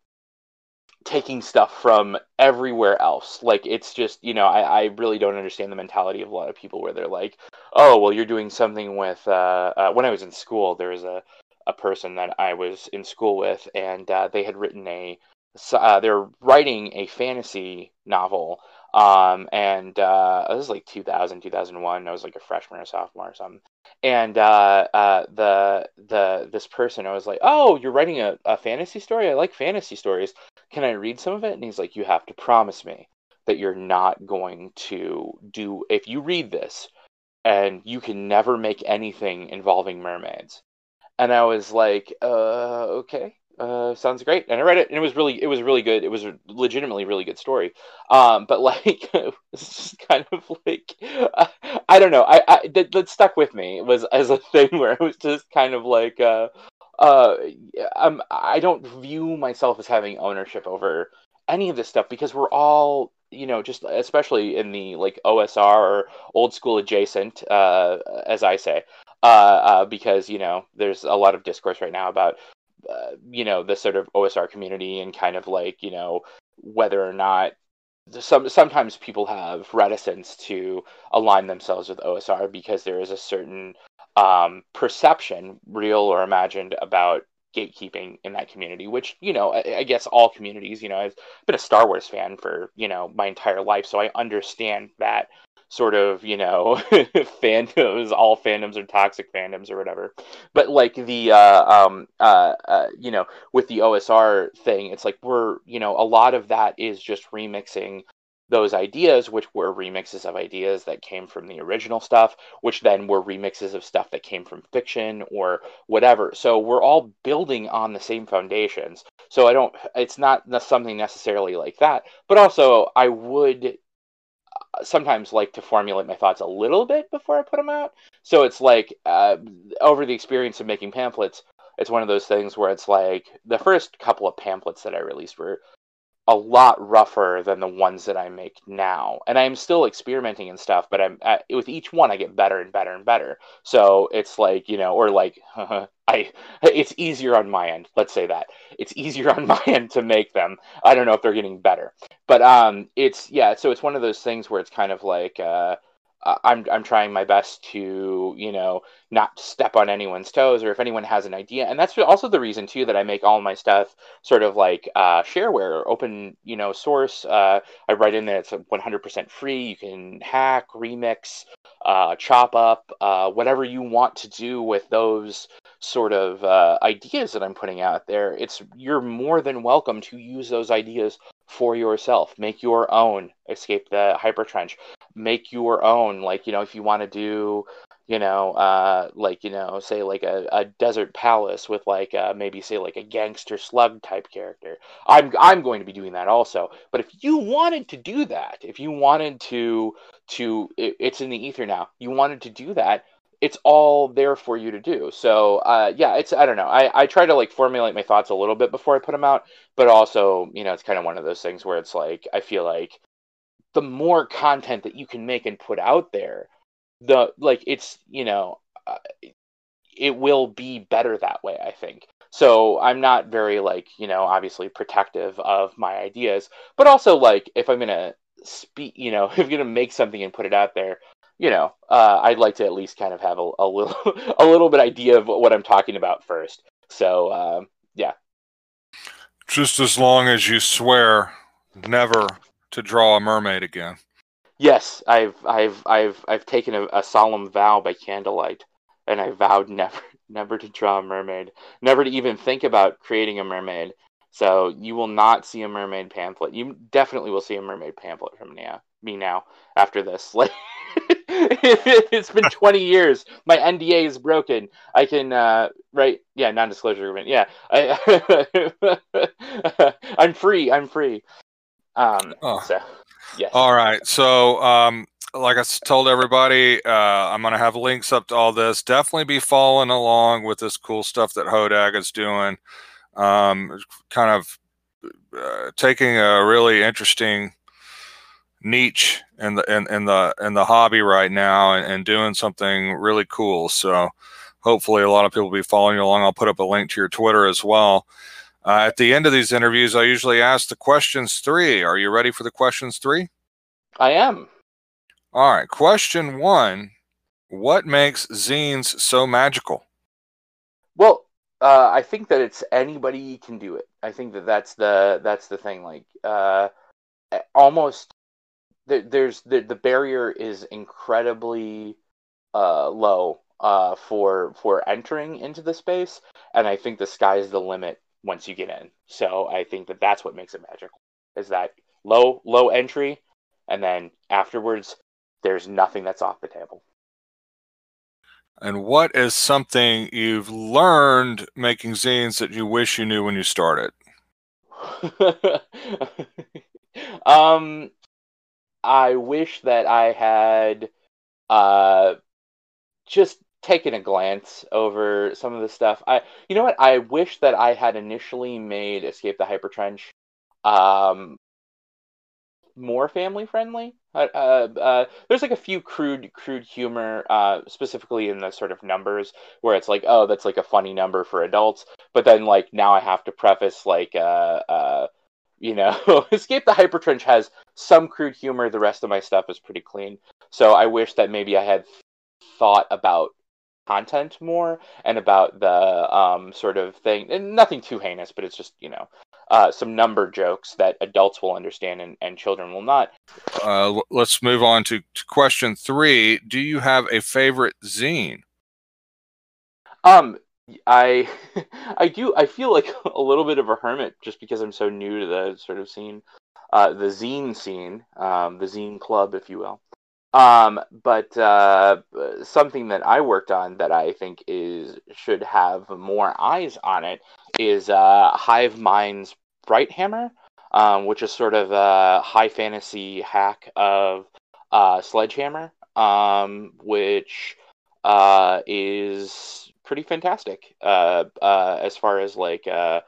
G: taking stuff from everywhere else. Like it's just, you know, I, I really don't understand the mentality of a lot of people where they're like, oh, well, you're doing something with. Uh, uh, when I was in school, there was a a person that I was in school with, and uh, they had written a. Uh, they're writing a fantasy novel um, and uh, this was like 2000, 2001. I was like a freshman or sophomore or something. And uh, uh, the the this person, I was like, "Oh, you're writing a, a fantasy story? I like fantasy stories. Can I read some of it?" And he's like, "You have to promise me that you're not going to do if you read this, and you can never make anything involving mermaids." And I was like, "Uh, okay." uh, sounds great. And I read it, and it was really, it was really good. It was a legitimately really good story. Um, but like, it's just kind of like, uh, I don't know. I, I that, that stuck with me it was as a thing where it was just kind of like, uh, uh, I'm, I don't view myself as having ownership over any of this stuff because we're all you know just especially in the like osr or old school adjacent uh, as i say uh, uh, because you know there's a lot of discourse right now about uh, you know the sort of OSR community and kind of like you know whether or not some sometimes people have reticence to align themselves with OSR because there is a certain um, perception, real or imagined, about gatekeeping in that community, which you know I, I guess all communities. You know, I've been a Star Wars fan for you know my entire life, so I understand that sort of you know fandoms all fandoms are toxic fandoms or whatever but like the uh, um, uh, uh, you know with the osr thing it's like we're you know a lot of that is just remixing those ideas which were remixes of ideas that came from the original stuff which then were remixes of stuff that came from fiction or whatever. So we're all building on the same foundations. So i don't it's not something necessarily like that. But also i would sometimes like to formulate my thoughts a little bit before I put them out. So it's like uh, over the experience of making pamphlets, it's one of those things where it's like the first couple of pamphlets that I released were a lot rougher than the ones that I make now. And I'm still experimenting and stuff, but I'm with each one I get better and better and better. So it's like, you know, or like I it's easier on my end, let's say that. It's easier on my end to make them. I don't know if they're getting better. But um it's yeah, so it's one of those things where it's kind of like uh I'm I'm trying my best to you know not step on anyone's toes or if anyone has an idea. And that's also the reason too that I make all my stuff sort of like uh, shareware or open you know source. Uh, I write in that it's 100% free. You can hack remix uh, chop up uh, whatever you want to do with those sort of uh, ideas that I'm putting out there. It's you're more than welcome to use those ideas for yourself. Make your own escape the hyper trench. Make your own. Like you know, if you want to do, you know, uh, like you know, say like a, a desert palace with like uh, maybe say like a gangster slug type character. I'm I'm going to be doing that also. But if you wanted to do that, if you wanted to to it, it's in the ether now. You wanted to do that it's all there for you to do. So uh, yeah, it's I don't know. I, I try to like formulate my thoughts a little bit before I put them out, but also you know it's kind of one of those things where it's like I feel like the more content that you can make and put out there, the like it's you know uh, it will be better that way. I think. So I'm not very like you know obviously protective of my ideas, but also like if I'm gonna speak, you know, if I'm gonna make something and put it out there, you know, uh, I'd like to at least kind of have a, a little a little bit idea of what I'm talking about first. So um, yeah.
F: Just as long as you swear never to draw a mermaid again.
G: Yes, I've I've I've I've taken a, a solemn vow by candlelight, and I vowed never never to draw a mermaid, never to even think about creating a mermaid. So you will not see a mermaid pamphlet. You definitely will see a mermaid pamphlet from now, me now after this. Like it's been 20 years. My NDA is broken. I can, uh, right? Yeah, non-disclosure agreement. Yeah, I, I'm free. I'm free. Um, oh. so, yes.
F: All right. So, um, like I told everybody, uh, I'm going to have links up to all this. Definitely be following along with this cool stuff that Hodag is doing. Um, kind of uh, taking a really interesting niche in the in, in the in the hobby right now and, and doing something really cool. So hopefully a lot of people will be following you along. I'll put up a link to your Twitter as well. Uh, at the end of these interviews, I usually ask the questions three. Are you ready for the questions three?
G: I am.
F: All right. Question one What makes zines so magical?
G: Well, uh, I think that it's anybody can do it. I think that that's the that's the thing. Like uh, almost there's the the barrier is incredibly uh, low uh, for for entering into the space, and I think the sky's the limit once you get in. So I think that that's what makes it magical is that low low entry, and then afterwards there's nothing that's off the table.
F: And what is something you've learned making zines that you wish you knew when you started?
G: um, I wish that I had uh, just taken a glance over some of the stuff. I, you know what? I wish that I had initially made Escape the Hypertrench um, more family friendly. Uh, uh, uh, there's like a few crude, crude humor, uh, specifically in the sort of numbers where it's like, oh, that's like a funny number for adults. But then, like, now I have to preface like, uh, uh, you know, Escape the Hypertrench has some crude humor. The rest of my stuff is pretty clean. So I wish that maybe I had thought about content more and about the um, sort of thing. And nothing too heinous, but it's just you know uh, some number jokes that adults will understand and, and children will not.
F: Uh, let's move on to, to question three. Do you have a favorite zine?
G: Um, I I do I feel like a little bit of a hermit just because I'm so new to the sort of scene, uh, the zine scene, um, the zine club, if you will. Um, but uh, something that I worked on that I think is should have more eyes on it is uh, Hive Mind's Brighthammer, um, which is sort of a high fantasy hack of uh, Sledgehammer, um, which uh, is pretty fantastic uh, uh, as far as like uh,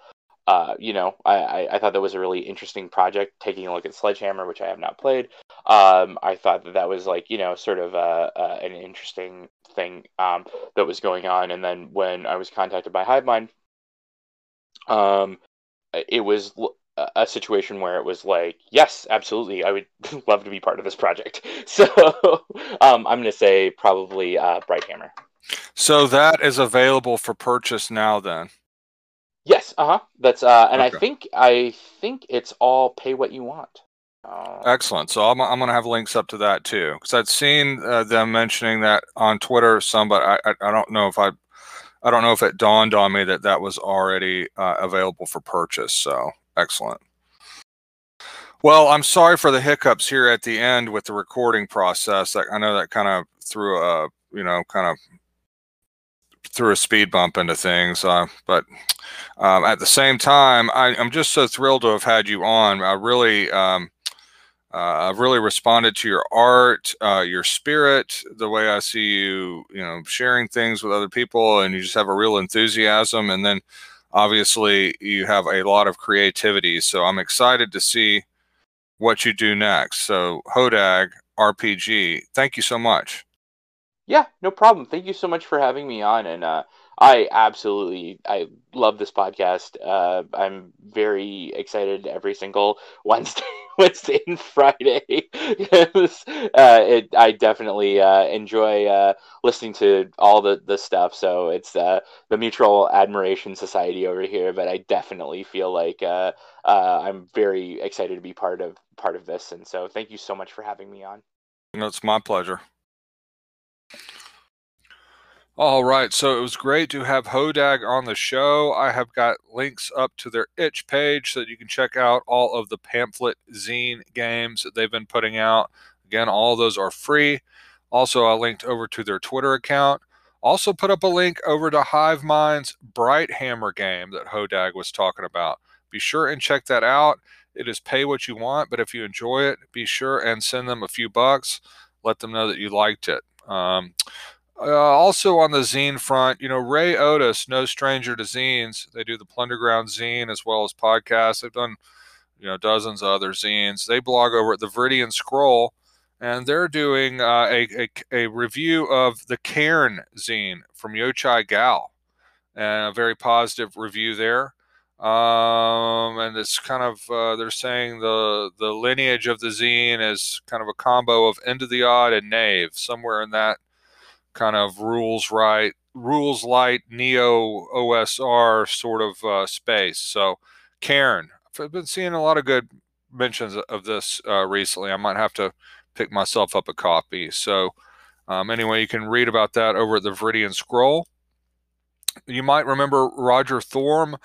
G: uh, you know, I, I, thought that was a really interesting project. Taking a look at Sledgehammer, which I have not played, um, I thought that that was like you know sort of a, a, an interesting thing um, that was going on. And then when I was contacted by HiveMind, um, it was a situation where it was like, yes, absolutely, I would love to be part of this project. So um, I'm going to say probably uh, Brighthammer.
F: So that is available for purchase now, then.
G: Yes, uh huh. That's uh, and okay. I think I think it's all pay what you want.
F: Uh, Excellent. So I'm I'm gonna have links up to that too because I'd seen uh, them mentioning that on Twitter some, but I, I, I don't know if I I don't know if it dawned on me that that was already uh, available for purchase. So excellent. Well, I'm sorry for the hiccups here at the end with the recording process. I, I know that kind of threw a you know kind of threw a speed bump into things. Uh, but um, at the same time, I, am just so thrilled to have had you on. I really, um, uh, I've really responded to your art, uh, your spirit, the way I see you, you know, sharing things with other people, and you just have a real enthusiasm. And then, obviously, you have a lot of creativity. So I'm excited to see what you do next. So Hodag RPG, thank you so much.
G: Yeah, no problem. Thank you so much for having me on. And uh, I absolutely I love this podcast. Uh, I'm very excited every single Wednesday, Wednesday and Friday. uh, it, I definitely uh, enjoy uh, listening to all the, the stuff. So it's uh, the Mutual Admiration Society over here. But I definitely feel like uh, I'm very excited to be part of part of this. And so thank you so much for having me on.
F: You know, it's my pleasure. All right, so it was great to have Hodag on the show. I have got links up to their itch page so that you can check out all of the pamphlet zine games that they've been putting out. Again, all those are free. Also, I linked over to their Twitter account. Also, put up a link over to Hive Mind's Bright Hammer game that Hodag was talking about. Be sure and check that out. It is pay what you want, but if you enjoy it, be sure and send them a few bucks. Let them know that you liked it. Um, uh, also on the zine front, you know, Ray Otus, no stranger to zines. They do the Plunderground zine as well as podcasts. They've done, you know, dozens of other zines. They blog over at the Viridian Scroll, and they're doing uh, a, a, a, review of the Cairn zine from Yochai Gal, and a very positive review there. Um, and it's kind of uh, they're saying the the lineage of the zine is kind of a combo of Into the Odd and Knave, somewhere in that kind of rules right, rules light neo OSR sort of uh, space. So, Cairn, I've been seeing a lot of good mentions of this uh, recently. I might have to pick myself up a copy. So, um, anyway, you can read about that over at the Viridian Scroll. You might remember Roger Thorm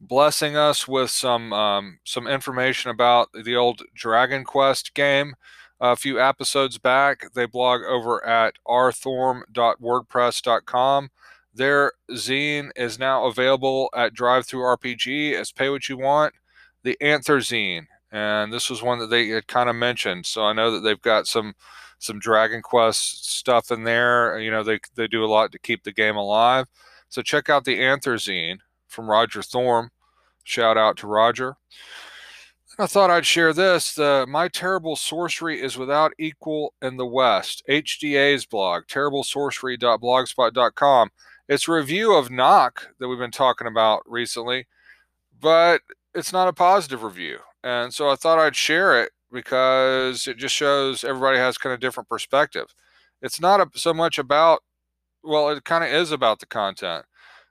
F: blessing us with some um, some information about the old Dragon Quest game a few episodes back. They blog over at rthorm.wordpress.com. Their zine is now available at DriveThruRPG as Pay What You Want. The Anther zine, and this was one that they had kind of mentioned. So I know that they've got some some Dragon Quest stuff in there. You know, they they do a lot to keep the game alive. So check out the Anther zine from Roger Thorm. Shout out to Roger. I thought I'd share this. My Terrible Sorcery is without equal in the West. HDA's blog, terriblesorcery.blogspot.com. It's a review of Knock that we've been talking about recently, but it's not a positive review. And so I thought I'd share it because it just shows everybody has kind of different perspective. It's not so much about well, it kind of is about the content.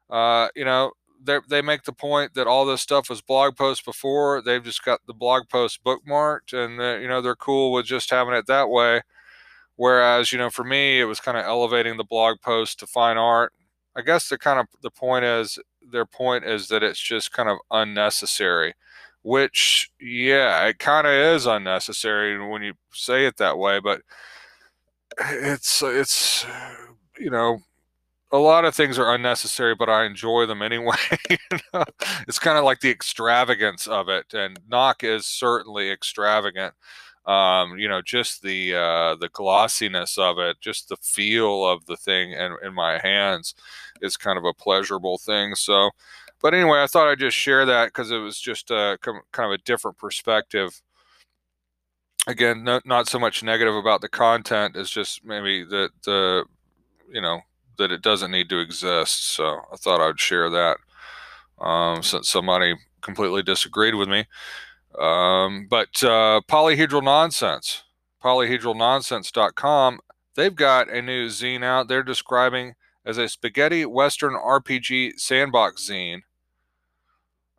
F: Uh, you know, they make the point that all this stuff was blog posts before. They've just got the blog post bookmarked, and uh, you know they're cool with just having it that way. Whereas, you know, for me, it was kind of elevating the blog post to fine art. I guess the kind of the point is their point is that it's just kind of unnecessary, which yeah, it kind of is unnecessary when you say it that way. But it's it's you know a lot of things are unnecessary, but I enjoy them anyway. it's kind of like the extravagance of it, and knock is certainly extravagant. Um, you know, just the uh, the glossiness of it, just the feel of the thing in, in my hands is kind of a pleasurable thing. So, but anyway, I thought I'd just share that because it was just a kind of a different perspective. Again, not not so much negative about the content, it's just maybe that the you know that it doesn't need to exist. So I thought I'd share that um, since somebody completely disagreed with me. Um, but uh, polyhedral nonsense, polyhedralnonsense.com, they've got a new zine out. They're describing as a spaghetti western RPG sandbox zine.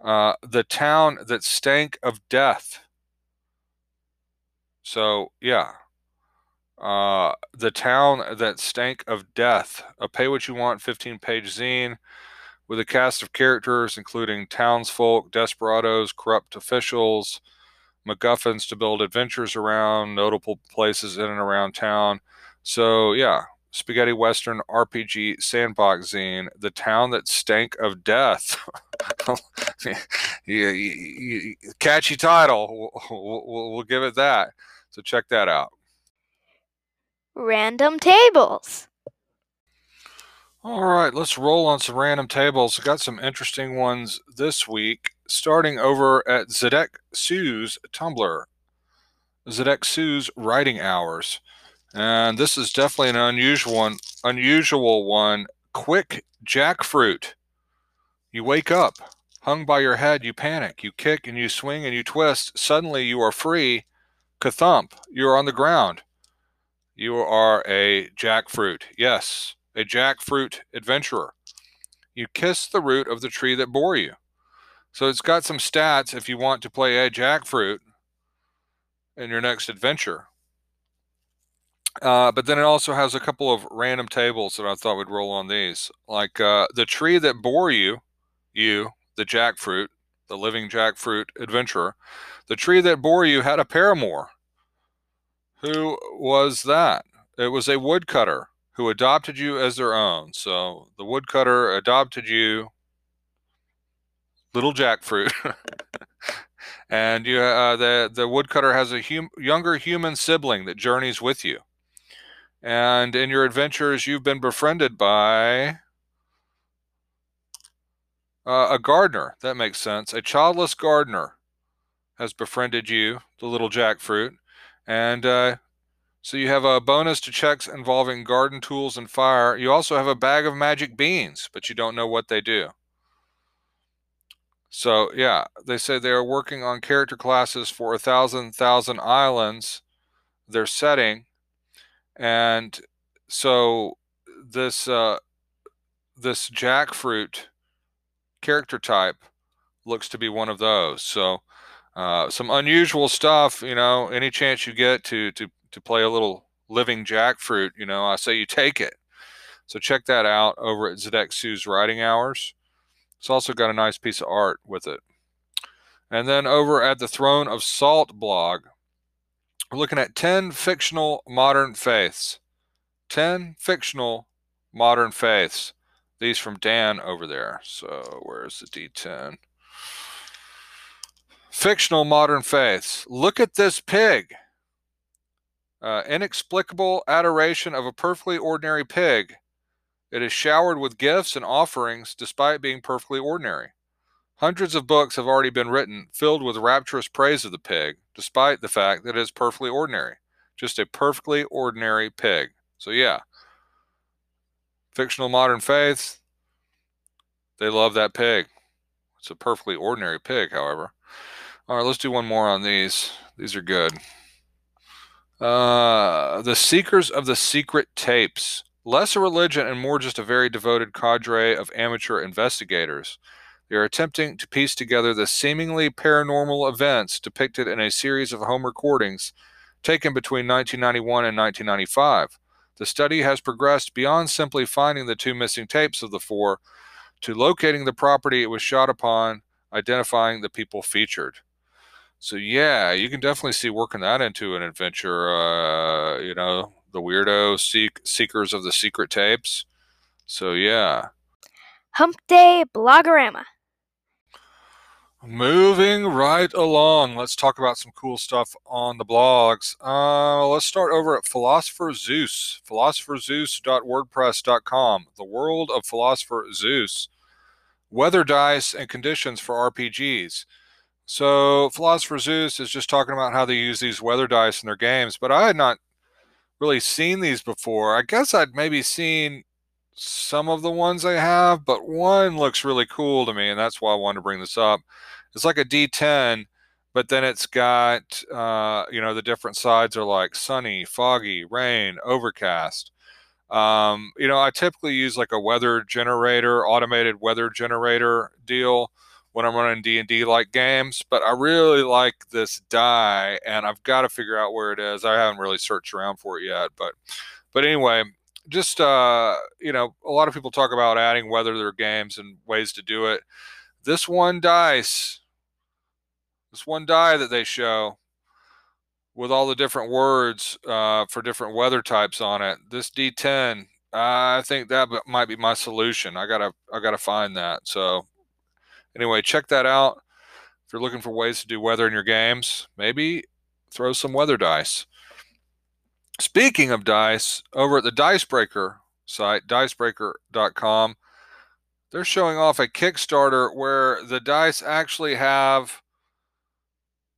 F: Uh, the town that stank of death. So yeah, uh, the Town That Stank of Death, a pay what you want 15 page zine with a cast of characters including townsfolk, desperados, corrupt officials, MacGuffins to build adventures around, notable places in and around town. So, yeah, spaghetti western RPG sandbox zine, The Town That Stank of Death. catchy title. We'll, give it that. So, check that out
D: random tables.
F: All right, let's roll on some random tables. got some interesting ones this week, starting over at Zedek Sue's Tumblr. Zedek Sue's writing hours. And this is definitely an unusual one, unusual one. Quick jackfruit. You wake up, hung by your head, you panic, you kick and you swing and you twist. Suddenly you are free. Kathump, you are on the ground. You are a jackfruit. Yes, a jackfruit adventurer. You kiss the root of the tree that bore you. So it's got some stats if you want to play a jackfruit in your next adventure. Uh, but then it also has a couple of random tables that I thought would roll on these. Like uh, the tree that bore you, you, the jackfruit, the living jackfruit adventurer, the tree that bore you had a paramour. Who was that? It was a woodcutter who adopted you as their own. So the woodcutter adopted you, little jackfruit. and you, uh, the, the woodcutter has a hum- younger human sibling that journeys with you. And in your adventures, you've been befriended by uh, a gardener. That makes sense. A childless gardener has befriended you, the little jackfruit, and uh, so you have a bonus to checks involving garden tools and fire. You also have a bag of magic beans, but you don't know what they do. So yeah, they say they are working on character classes for a thousand thousand islands. They're setting, and so this uh, this jackfruit character type looks to be one of those. So uh, some unusual stuff, you know. Any chance you get to to to play a little living jackfruit, you know, I say you take it. So check that out over at Zedek Sue's Writing Hours. It's also got a nice piece of art with it. And then over at the Throne of Salt blog, we're looking at 10 fictional modern faiths. 10 fictional modern faiths. These from Dan over there. So where's the D10? Fictional modern faiths. Look at this pig. Uh, inexplicable adoration of a perfectly ordinary pig. It is showered with gifts and offerings despite being perfectly ordinary. Hundreds of books have already been written filled with rapturous praise of the pig, despite the fact that it is perfectly ordinary. Just a perfectly ordinary pig. So, yeah, fictional modern faiths, they love that pig. It's a perfectly ordinary pig, however. All right, let's do one more on these. These are good. Uh, the Seekers of the Secret Tapes. less a religion and more just a very devoted cadre of amateur investigators. They are attempting to piece together the seemingly paranormal events depicted in a series of home recordings taken between 1991 and 1995. The study has progressed beyond simply finding the two missing tapes of the four to locating the property it was shot upon, identifying the people featured. So yeah, you can definitely see working that into an adventure. Uh, you know, the weirdo seek seekers of the secret tapes. So yeah.
H: Hump Day Blogorama.
F: Moving right along, let's talk about some cool stuff on the blogs. Uh, let's start over at Philosopher Zeus, philosopherzeus.wordpress.com, the world of Philosopher Zeus, weather dice and conditions for RPGs. So, Philosopher Zeus is just talking about how they use these weather dice in their games, but I had not really seen these before. I guess I'd maybe seen some of the ones I have, but one looks really cool to me, and that's why I wanted to bring this up. It's like a D10, but then it's got, uh, you know, the different sides are like sunny, foggy, rain, overcast. Um, you know, I typically use like a weather generator, automated weather generator deal when I'm running D&D like games, but I really like this die and I've got to figure out where it is. I haven't really searched around for it yet, but but anyway, just uh, you know, a lot of people talk about adding weather to their games and ways to do it. This one dice, this one die that they show with all the different words uh, for different weather types on it. This D10, I think that might be my solution. I gotta I gotta find that. So anyway, check that out. If you're looking for ways to do weather in your games, maybe throw some weather dice. Speaking of dice, over at the Dicebreaker site, dicebreaker.com, they're showing off a Kickstarter where the dice actually have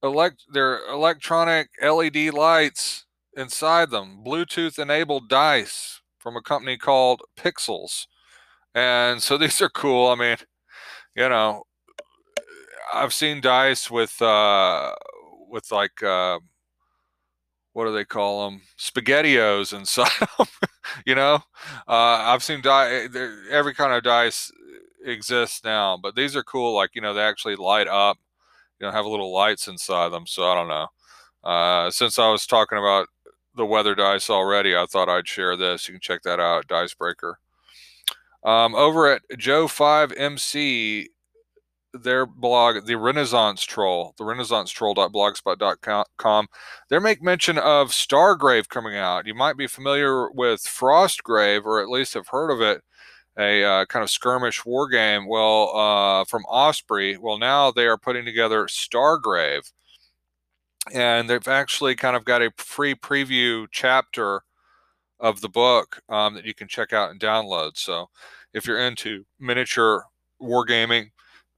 F: elect their electronic LED lights inside them, Bluetooth enabled dice from a company called Pixels. And so these are cool. I mean, you know, I've seen dice with uh with like uh what do they call them? Spaghettios inside them. you know, uh, I've seen die. Every kind of dice exists now, but these are cool. Like you know, they actually light up. You know, have little lights inside them. So I don't know. Uh, since I was talking about the weather dice already, I thought I'd share this. You can check that out Dicebreaker. Um, over at Joe Five MC, their blog, the Renaissance Troll, the Renaissance Troll.blogspot.com, they make mention of Stargrave coming out. You might be familiar with Frostgrave, or at least have heard of it, a uh, kind of skirmish war game. Well, uh, from Osprey. Well, now they are putting together Stargrave, and they've actually kind of got a free preview chapter of the book um, that you can check out and download. So, if you're into miniature wargaming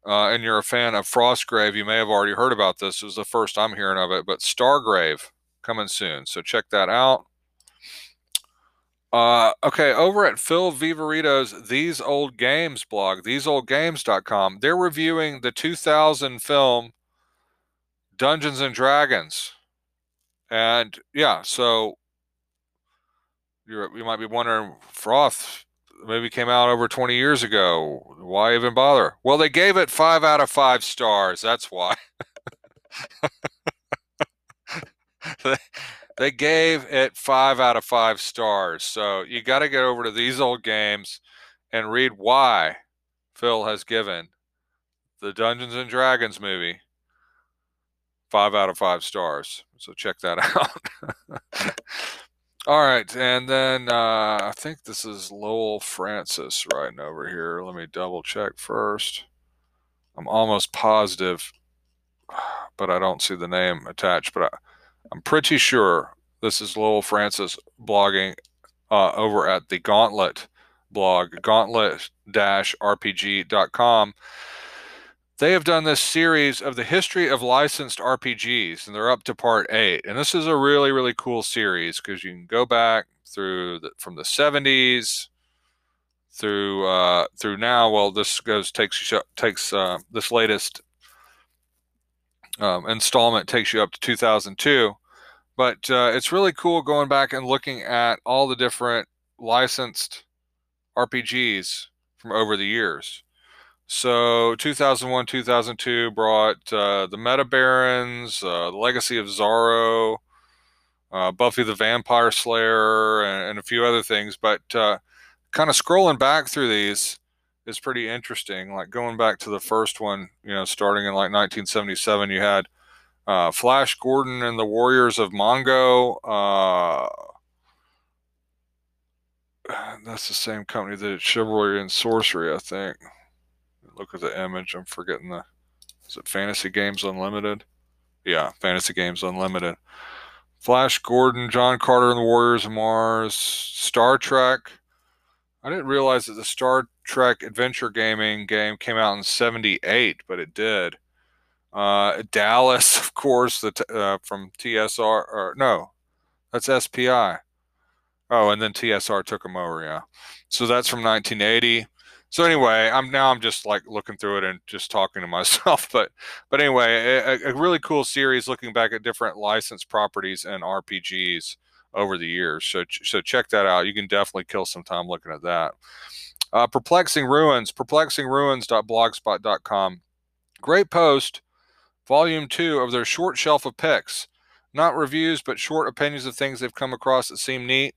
F: uh, and you're a fan of Frostgrave, you may have already heard about this. It was the first I'm hearing of it, but Stargrave coming soon. So check that out. Uh, okay, over at Phil Vivarito's These Old Games blog, theseoldgames.com, they're reviewing the 2000 film Dungeons and Dragons. And yeah, so you're, you might be wondering, Froth, the movie came out over 20 years ago. Why even bother? Well, they gave it five out of five stars. That's why. they gave it five out of five stars. So you got to get over to these old games and read why Phil has given the Dungeons and Dragons movie five out of five stars. So check that out. All right, and then uh, I think this is Lowell Francis writing over here. Let me double check first. I'm almost positive, but I don't see the name attached. But I, am pretty sure this is Lowell Francis blogging uh, over at the Gauntlet blog, gauntlet-rpg.com they have done this series of the history of licensed RPGs, and they're up to part eight. And this is a really, really cool series because you can go back through the, from the 70s through uh, through now. Well, this goes takes takes uh, this latest um, installment takes you up to 2002. But uh, it's really cool going back and looking at all the different licensed RPGs from over the years. So 2001, 2002 brought uh, the Meta Barons, uh, the Legacy of Zorro, uh, Buffy the Vampire Slayer, and, and, a few other things. But uh, kind of scrolling back through these is pretty interesting. Like going back to the first one, you know, starting in like 1977, you had uh, Flash Gordon and the Warriors of Mongo. Uh, that's the same company that did Chivalry and Sorcery, I think. Look at the image. I'm forgetting the. Is it Fantasy Games Unlimited? Yeah, Fantasy Games Unlimited. Flash Gordon, John Carter and the Warriors of Mars, Star Trek. I didn't realize that the Star Trek Adventure Gaming game came out in 78, but it did. Uh, Dallas, of course, the t- uh, from TSR, or no, that's SPI. Oh, and then TSR took them over, yeah. So that's from 1980. So anyway, I'm now I'm just like looking through it and just talking to myself. But but anyway, a, a really cool series looking back at different licensed properties and RPGs over the years. So so check that out. You can definitely kill some time looking at that. Uh, Perplexing Ruins, perplexingruins.blogspot.com. Great post, volume two of their short shelf of picks. Not reviews, but short opinions of things they've come across that seem neat.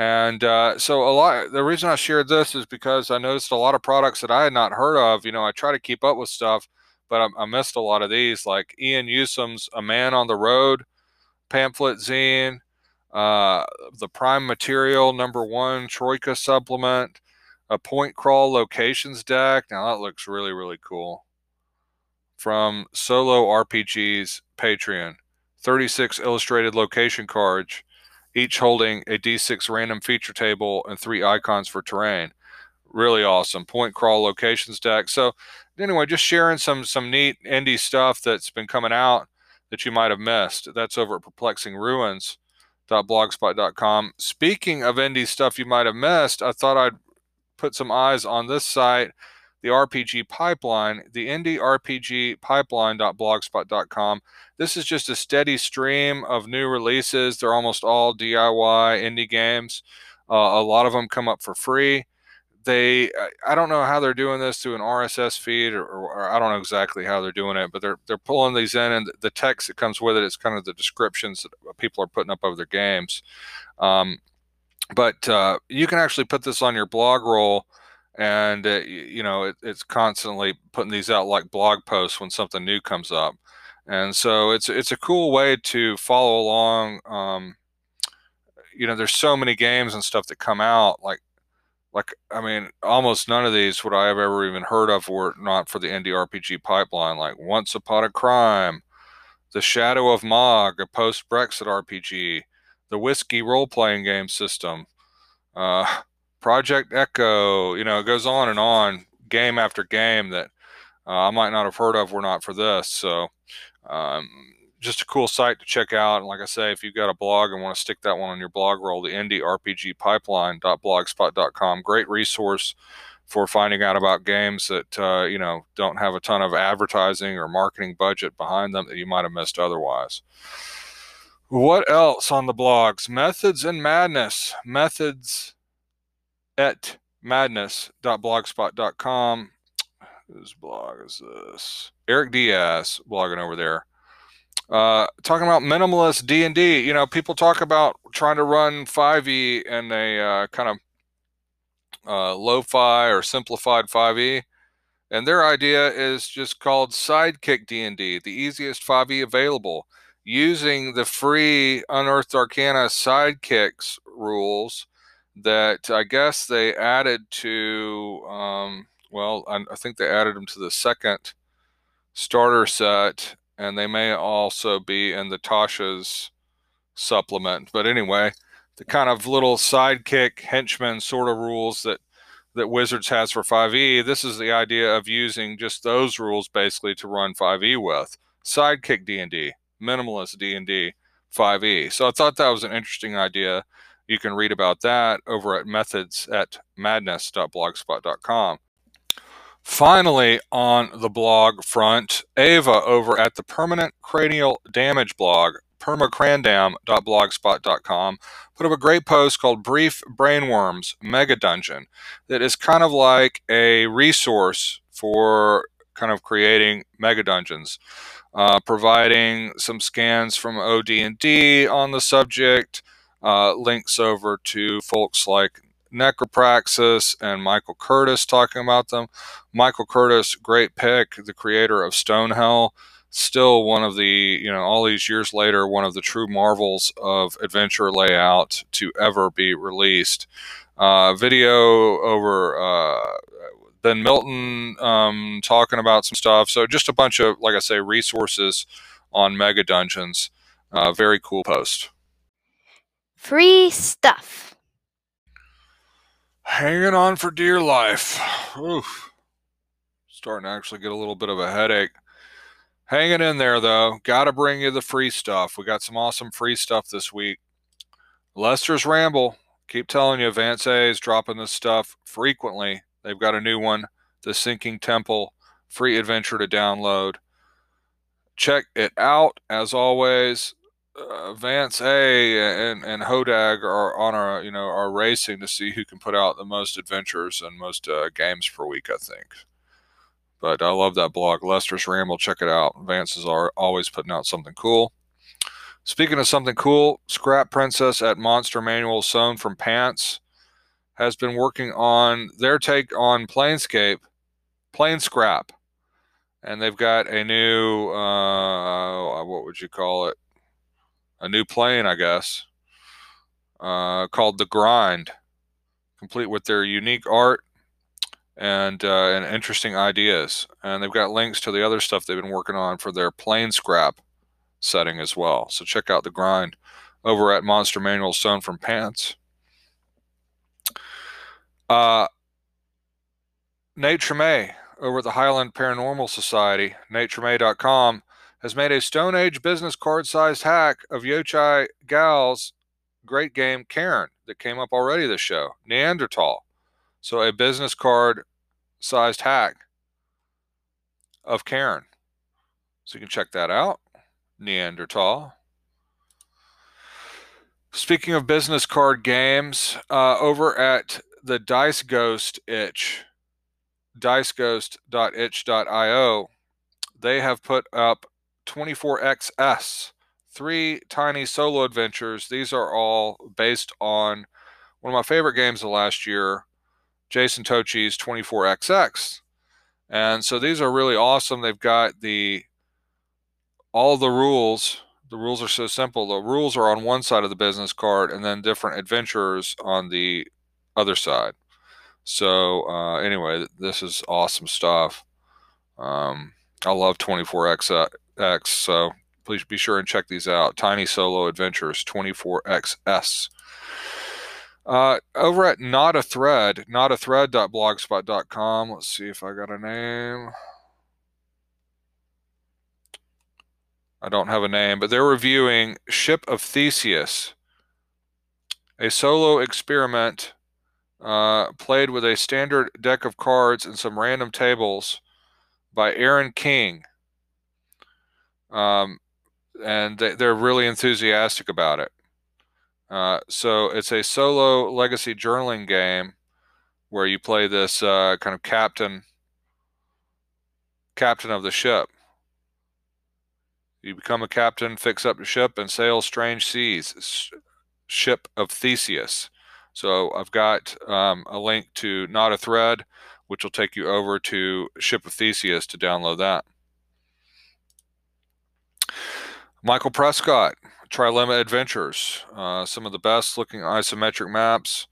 F: And uh, so a lot. The reason I shared this is because I noticed a lot of products that I had not heard of. You know, I try to keep up with stuff, but I, I missed a lot of these, like Ian Usom's "A Man on the Road" pamphlet zine, uh, the Prime Material number one Troika supplement, a Point Crawl locations deck. Now that looks really really cool. From Solo RPGs Patreon, 36 illustrated location cards each holding a D6 random feature table and three icons for terrain. Really awesome. Point crawl locations deck. So anyway, just sharing some some neat indie stuff that's been coming out that you might have missed. That's over at perplexingruins.blogspot.com. Speaking of indie stuff you might have missed, I thought I'd put some eyes on this site the RPG pipeline, the indie RPG pipeline.blogspot.com. This is just a steady stream of new releases. They're almost all DIY indie games. Uh, a lot of them come up for free. They, I don't know how they're doing this through an RSS feed, or, or I don't know exactly how they're doing it, but they're they're pulling these in, and the text that comes with it is kind of the descriptions that people are putting up of their games. Um, but uh, you can actually put this on your blog roll and uh, you know it, it's constantly putting these out like blog posts when something new comes up. And so it's it's a cool way to follow along um, you know there's so many games and stuff that come out like like i mean almost none of these would i have ever even heard of were not for the indie rpg pipeline like once upon a crime the shadow of mog a post brexit rpg the whiskey role-playing game system uh, Project Echo, you know, it goes on and on, game after game that uh, I might not have heard of were not for this. So, um, just a cool site to check out. And like I say, if you've got a blog and want to stick that one on your blog roll, the indie RPG pipeline.blogspot.com, great resource for finding out about games that uh, you know don't have a ton of advertising or marketing budget behind them that you might have missed otherwise. What else on the blogs? Methods and Madness. Methods at madness.blogspot.com. Whose blog is this? Eric Diaz blogging over there. Uh, talking about minimalist D&D. You know, people talk about trying to run 5e in a uh, kind of uh, lo-fi or simplified 5e. And their idea is just called Sidekick D&D, the easiest 5e available. Using the free Unearthed Arcana Sidekicks rules that I guess they added to. Um, well, I, I, think they added them to the second starter set, and they may also be in the Tasha's supplement. But anyway, the kind of little sidekick henchman sort of rules that that Wizards has for 5e. This is the idea of using just those rules basically to run 5e with sidekick D&D, minimalist D&D, 5e. So I thought that was an interesting idea you can read about that over at methods at madness.blogspot.com. Finally, on the blog front, Ava over at the Permanent Cranial Damage blog, permacrandam.blogspot.com, put up a great post called Brief Brainworms Mega Dungeon that is kind of like a resource for kind of creating mega dungeons, uh, providing some scans from OD&D on the subject, uh, links over to folks like Necropraxis and Michael Curtis talking about them. Michael Curtis, great pick, the creator of Stonehell, still one of the, you know, all these years later, one of the true marvels of adventure layout to ever be released. Uh, video over uh, Ben Milton um, talking about some stuff. So just a bunch of, like I say, resources on Mega Dungeons. Uh, very cool post.
H: Free stuff.
F: Hanging on for dear life. Oof. Starting to actually get a little bit of a headache. Hanging in there though. Got to bring you the free stuff. We got some awesome free stuff this week. Lester's Ramble. Keep telling you, Vance A is dropping this stuff frequently. They've got a new one, The Sinking Temple, free adventure to download. Check it out. As always, uh, Vance A and, and Hodag are on our, you know, are racing to see who can put out the most adventures and most uh, games per week, I think. But I love that blog, Lester's Ramble. Check it out. Vance is always putting out something cool. Speaking of something cool, Scrap Princess at Monster Manual Sewn from Pants has been working on their take on Planescape, Plane Scrap. And they've got a new, uh, what would you call it? A new plane, I guess, uh, called The Grind, complete with their unique art and uh, and interesting ideas. And they've got links to the other stuff they've been working on for their plane scrap setting as well. So check out the grind over at Monster Manual Sewn from Pants. Uh, Nate Treme over at the Highland Paranormal Society, natetreme.com, has made a Stone Age business card sized hack of Yochai Gal's great game Cairn that came up already this show, Neanderthal. So a business card sized hack of Cairn. So you can check that out. Neanderthal. Speaking of business card games, uh, over at the Dice Ghost itch, diceghost.itch.io, they have put up 24XS, three tiny solo adventures. These are all based on one of my favorite games of last year, Jason Tocci's 24XX. And so these are really awesome. They've got the all the rules. The rules are so simple. The rules are on one side of the business card, and then different adventurers on the other side. So uh, anyway, this is awesome stuff. Um, I love 24XX. So please be sure and check these out. Tiny Solo Adventures 24XS. Uh, over at Not a Thread, notathread.blogspot.com. Let's see if I got a name. I don't have a name, but they're reviewing Ship of Theseus, a solo experiment uh, played with a standard deck of cards and some random tables by Aaron King. Um, and they, are really enthusiastic about it. Uh, so it's a solo legacy journaling game where you play this uh, kind of captain captain of the ship. You become a captain, fix up the ship, and sail strange seas. Ship of Theseus. So I've got um, a link to Not a Thread, which will take you over to Ship of Theseus to download that. Michael Prescott, Trilemma Adventures, uh, some of the best looking isometric maps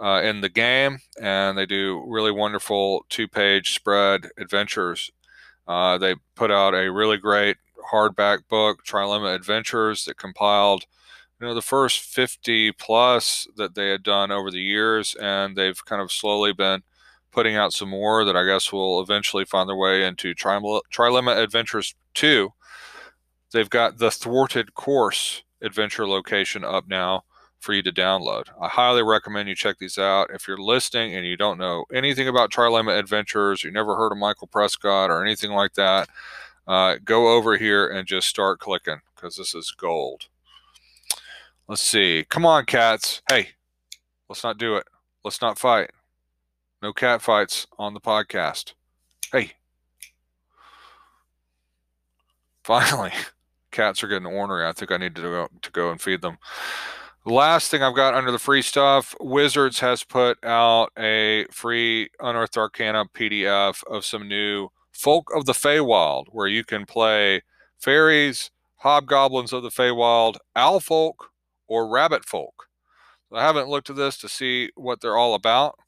F: uh, in the game, and they do really wonderful two page spread adventures. Uh, they put out a really great hardback book, Trilemma Adventures, that compiled you know the first 50 plus that they had done over the years and they've kind of slowly been putting out some more that i guess will eventually find their way into trilemma adventures 2 they've got the thwarted course adventure location up now for you to download. I highly recommend you check these out. If you're listening and you don't know anything about Trilemma Adventures, you never heard of Michael Prescott or anything like that, uh, go over here and just start clicking because this is gold. Let's see. Come on, cats. Hey, let's not do it. Let's not fight. No cat fights on the podcast. Hey. Finally, cats are getting ornery. I think I need to go to go and feed them. Last thing I've got under the free stuff, Wizards has put out a free Unearthed Arcana PDF of some new Folk of the Feywild, where you can play fairies, hobgoblins of the Feywild, owl folk, or rabbit folk. I haven't looked at this to see what they're all about,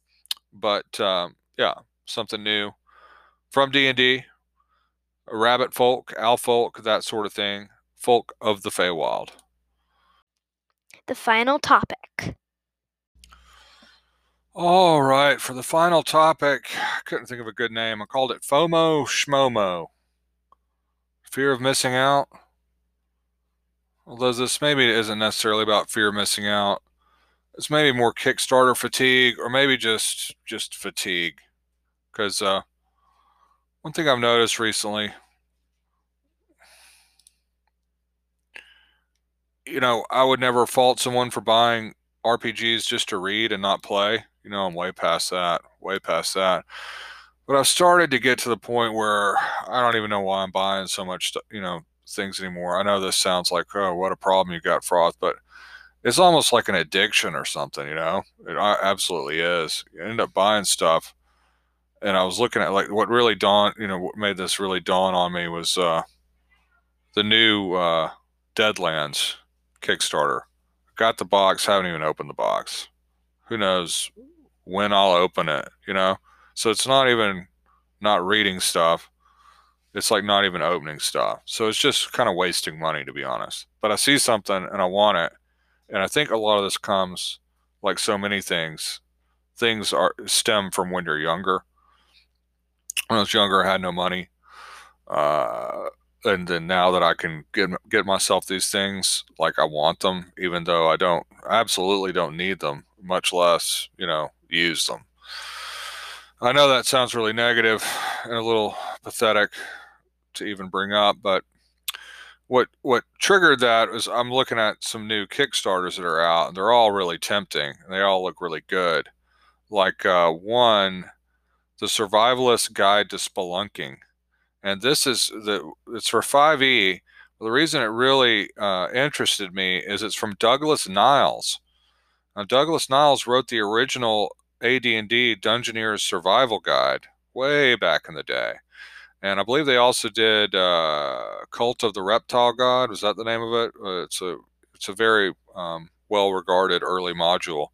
F: but um, yeah, something new from D&D, rabbit folk, owl folk, that sort of thing. Folk of the Feywild.
H: The final topic.
F: All right, for the final topic, I couldn't think of a good name. I called it FOMO Schmomo. Fear of missing out. Although this maybe isn't necessarily about fear of missing out. It's maybe more Kickstarter fatigue or maybe just just fatigue. Because uh, one thing I've noticed recently, you know, I would never fault someone for buying RPGs just to read and not play. You know, I'm way past that, way past that. But I've started to get to the point where I don't even know why I'm buying so much, you know, things anymore. I know this sounds like, oh, what a problem you got, Froth, but it's almost like an addiction or something, you know? It absolutely is. You end up buying stuff. And I was looking at like what really dawned, you know, what made this really dawn on me was uh, the new uh, Deadlands Kickstarter. Got the box, haven't even opened the box. Who knows when I'll open it, you know? So it's not even not reading stuff. It's like not even opening stuff. So it's just kind of wasting money, to be honest. But I see something and I want it. And I think a lot of this comes, like so many things, things are stem from when you're younger. When I was younger, I had no money. Uh, and then now that I can get get myself these things, like I want them, even though I don't absolutely don't need them, much less you know use them. I know that sounds really negative and a little pathetic to even bring up, but what what triggered that is I'm looking at some new Kickstarters that are out, and they're all really tempting, and they all look really good. Like uh, one, the Survivalist Guide to Spelunking and this is the it's for 5e. The reason it really uh, interested me is it's from Douglas Niles. Now, Douglas Niles wrote the original AD&D Dungeoneer's Survival Guide way back in the day, and I believe they also did uh, Cult of the Reptile God. Was that the name of it? Uh, it's a it's a very um, well regarded early module.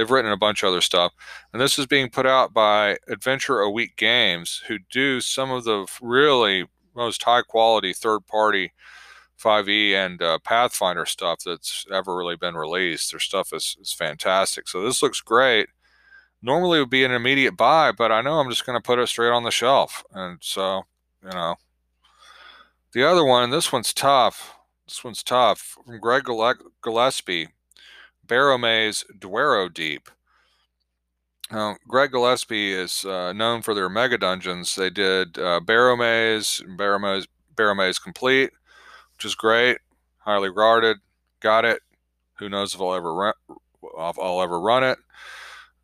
F: They've written a bunch of other stuff. And this is being put out by Adventure a Week Games, who do some of the really most high quality third party 5e and uh, Pathfinder stuff that's ever really been released. Their stuff is, is fantastic. So this looks great. Normally it would be an immediate buy, but I know I'm just going to put it straight on the shelf. And so, you know, the other one, this one's tough. This one's tough. From Greg Gillespie. Barrowmaze Dwarrowdeep. Now, Greg Gillespie is uh, known for their mega dungeons. They did uh, Barrowmaze, Barrowmaze, Barrowmaze Complete, which is great, highly regarded. Got it. Who knows if I'll ever run, if I'll ever run it.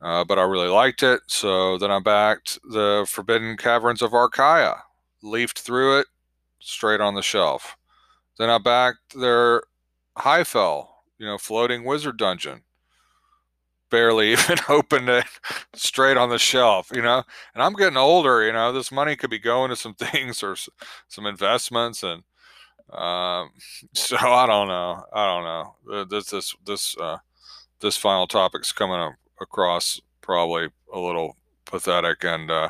F: Uh, but I really liked it. So then I backed the Forbidden Caverns of Archaia, leafed through it, straight on the shelf. Then I backed their Highfell you know, floating wizard dungeon. Barely even opened it straight on the shelf, you know. And I'm getting older, you know. This money could be going to some things or some investments, and um, so I don't know. I don't know. This this this uh, this final topic's coming across probably a little pathetic and. Uh,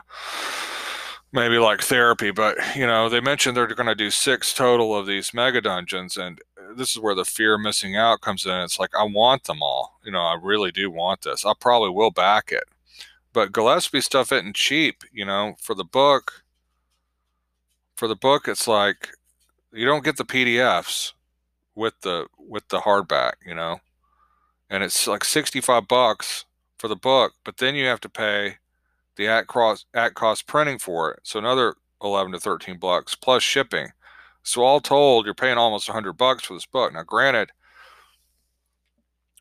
F: maybe like therapy, but you know, they mentioned they're going to do six total of these mega dungeons, and uh, this is where the fear of missing out comes in. It's like I want them all. You know, I really do want this. I probably will back it, but Gillespie stuff isn't cheap. You know, for the book, for the book, it's like you don't get the PDFs with the with the hardback. You know, and it's like 65 bucks for the book, but then you have to pay the at cost at cost printing for it. So another 11 to 13 bucks plus shipping. So all told, you're paying almost 100 bucks for this book. Now, granted,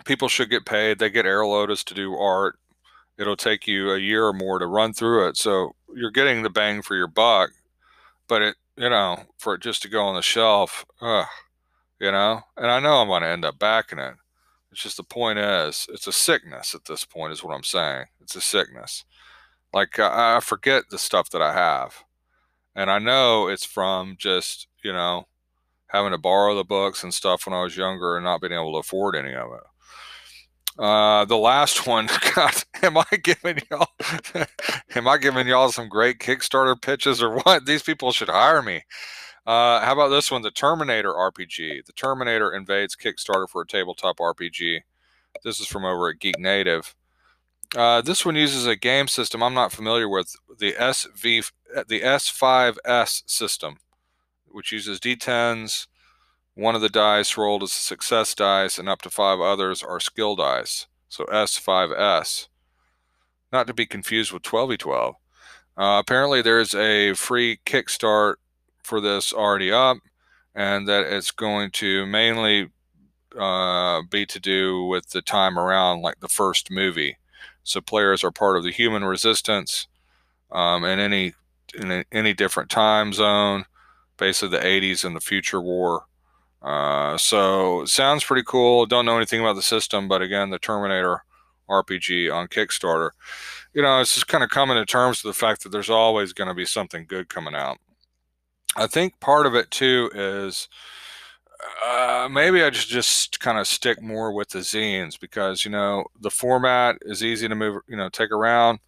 F: people should get paid. They get Erol Otus to do art. It'll take you a year or more to run through it. So you're getting the bang for your buck, but it, you know, for it just to go on the shelf, ugh, you know, and I know I'm going to end up backing it. It's just the point is, it's a sickness at this point, is what I'm saying. It's a sickness. Like I, I forget the stuff that I have, and I know it's from just you know having to borrow the books and stuff when I was younger and not being able to afford any of it. Uh, the last one, God, am I giving y'all, am I giving y'all some great Kickstarter pitches or what? These people should hire me. Uh, how about this one? The Terminator RPG. The Terminator invades Kickstarter for a tabletop RPG. This is from over at Geek Native. Uh, this one uses a game system I'm not familiar with, the SV, the S5S system, which uses D10s. One of the dice rolled is a success dice, and up to five others are skill dice. So S5S. Not to be confused with 12v12. Uh, apparently, there's a free Kickstart for this already up, and that it's going to mainly uh, be to do with the time around like the first movie. So players are part of the human resistance um, in any in any different time zone, basically the 80s and the future war. Uh, so sounds pretty cool. Don't know anything about the system, but again, the Terminator RPG on Kickstarter. You know, it's just kind of coming to terms with the fact that there's always going to be something good coming out. I think part of it too is uh, maybe I just just kind of stick more with the zines because you know the format is easy to move, you know, take around.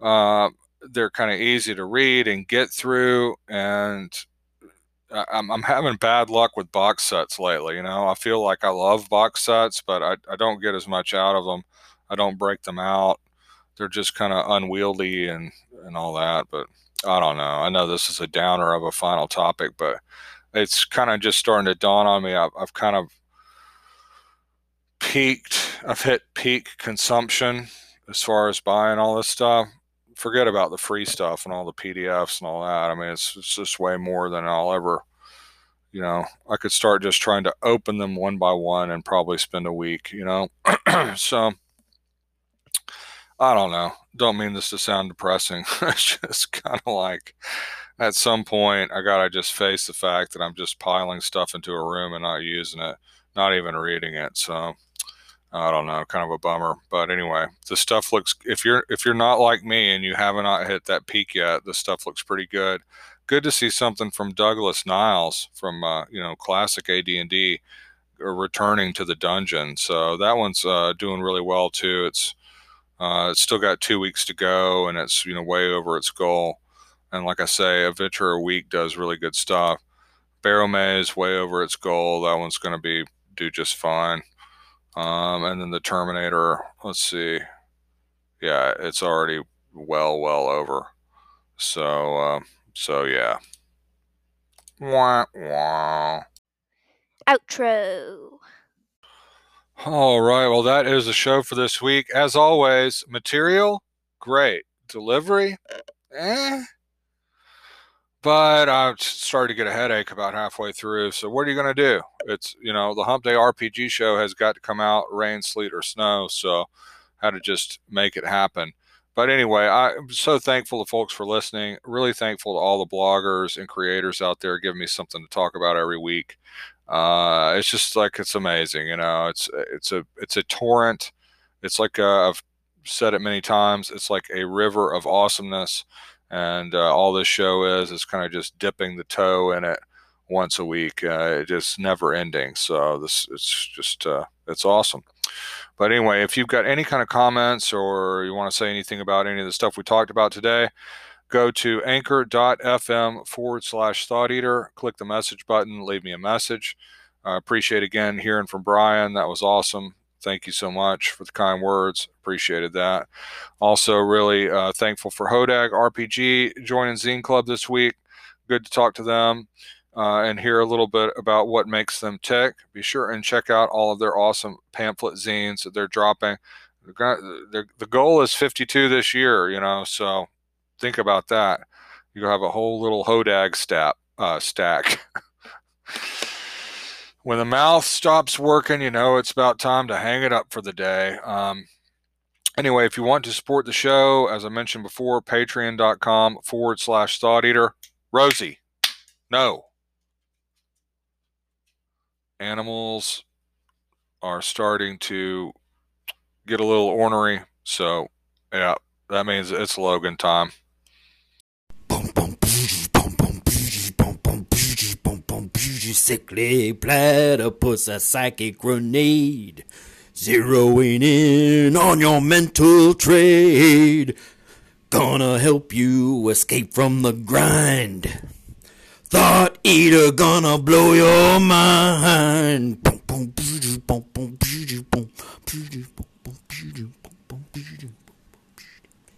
F: Uh, they're kind of easy to read and get through, and I'm, I'm having bad luck with box sets lately. You know, I feel like I love box sets, but I, I don't get as much out of them. I don't break them out. They're just kind of unwieldy and and all that, but. I don't know. I know this is a downer of a final topic, but it's kind of just starting to dawn on me. I've, I've kind of peaked. I've hit peak consumption as far as buying all this stuff. Forget about the free stuff and all the PDFs and all that. I mean, it's, it's just way more than I'll ever, you know, I could start just trying to open them one by one and probably spend a week, you know. so I don't know. Don't mean this to sound depressing. it's just kind of like at some point I gotta just face the fact that I'm just piling stuff into a room and not using it, not even reading it. So I don't know, kind of a bummer. But anyway, the stuff looks if you're if you're not like me and you have not hit that peak yet, the stuff looks pretty good. Good to see something from Douglas Niles from uh, you know classic AD&D uh, returning to the dungeon. So that one's uh, doing really well too. It's uh, it's still got two weeks to go, and it's you know way over its goal. And like I say, Adventure a Week does really good stuff. Barrowmaze way over its goal. That one's going to be do just fine. Um, and then the Terminator. Let's see. Yeah, it's already well well over. So uh, so yeah. Wah, wah.
H: Outro.
F: All right. Well, that is the show for this week. As always, material, great. Delivery, eh. But I started to get a headache about halfway through. So, what are you going to do? It's, you know, the Hump Day RPG show has got to come out rain, sleet, or snow. So, how to just make it happen. But anyway, I'm so thankful to folks for listening. Really thankful to all the bloggers and creators out there giving me something to talk about every week uh, it's just like it's amazing. You know, it's it's a it's a torrent. It's like uh, I've said it many times. It's like a river of awesomeness, and uh, all this show is is kind of just dipping the toe in it once a week. Uh, it just never ending. So this it's just uh, it's awesome. But anyway, if you've got any kind of comments or you want to say anything about any of the stuff we talked about today, go to anchor.fm forward slash thought eater, click the message button, leave me a message. I appreciate again hearing from Brian. That was awesome. Thank you so much for the kind words. Appreciated that. Also, really uh, thankful for Hodag RPG joining Zine Club this week. Good to talk to them. uh, and hear a little bit about what makes them tick, be sure and check out all of their awesome pamphlet zines that they're dropping. The goal is 52 this year, you know, so think about that. You have a whole little hodag stack. Uh, stack. when the mouth stops working, you know it's about time to hang it up for the day. Um, anyway, if you want to support the show, as I mentioned before, patreon.com forward slash thought eater. Rosie, no. Animals are starting to get a little ornery. So, yeah, that means it's Logan time.
I: Sickly platypus, a psychic grenade, zeroing in on your mental trade. Gonna help you escape from the grind. Thought eater gonna blow your mind. Boom, boom, boom, boom, boom, boom, boom, boom, boom, boom, boom, boom.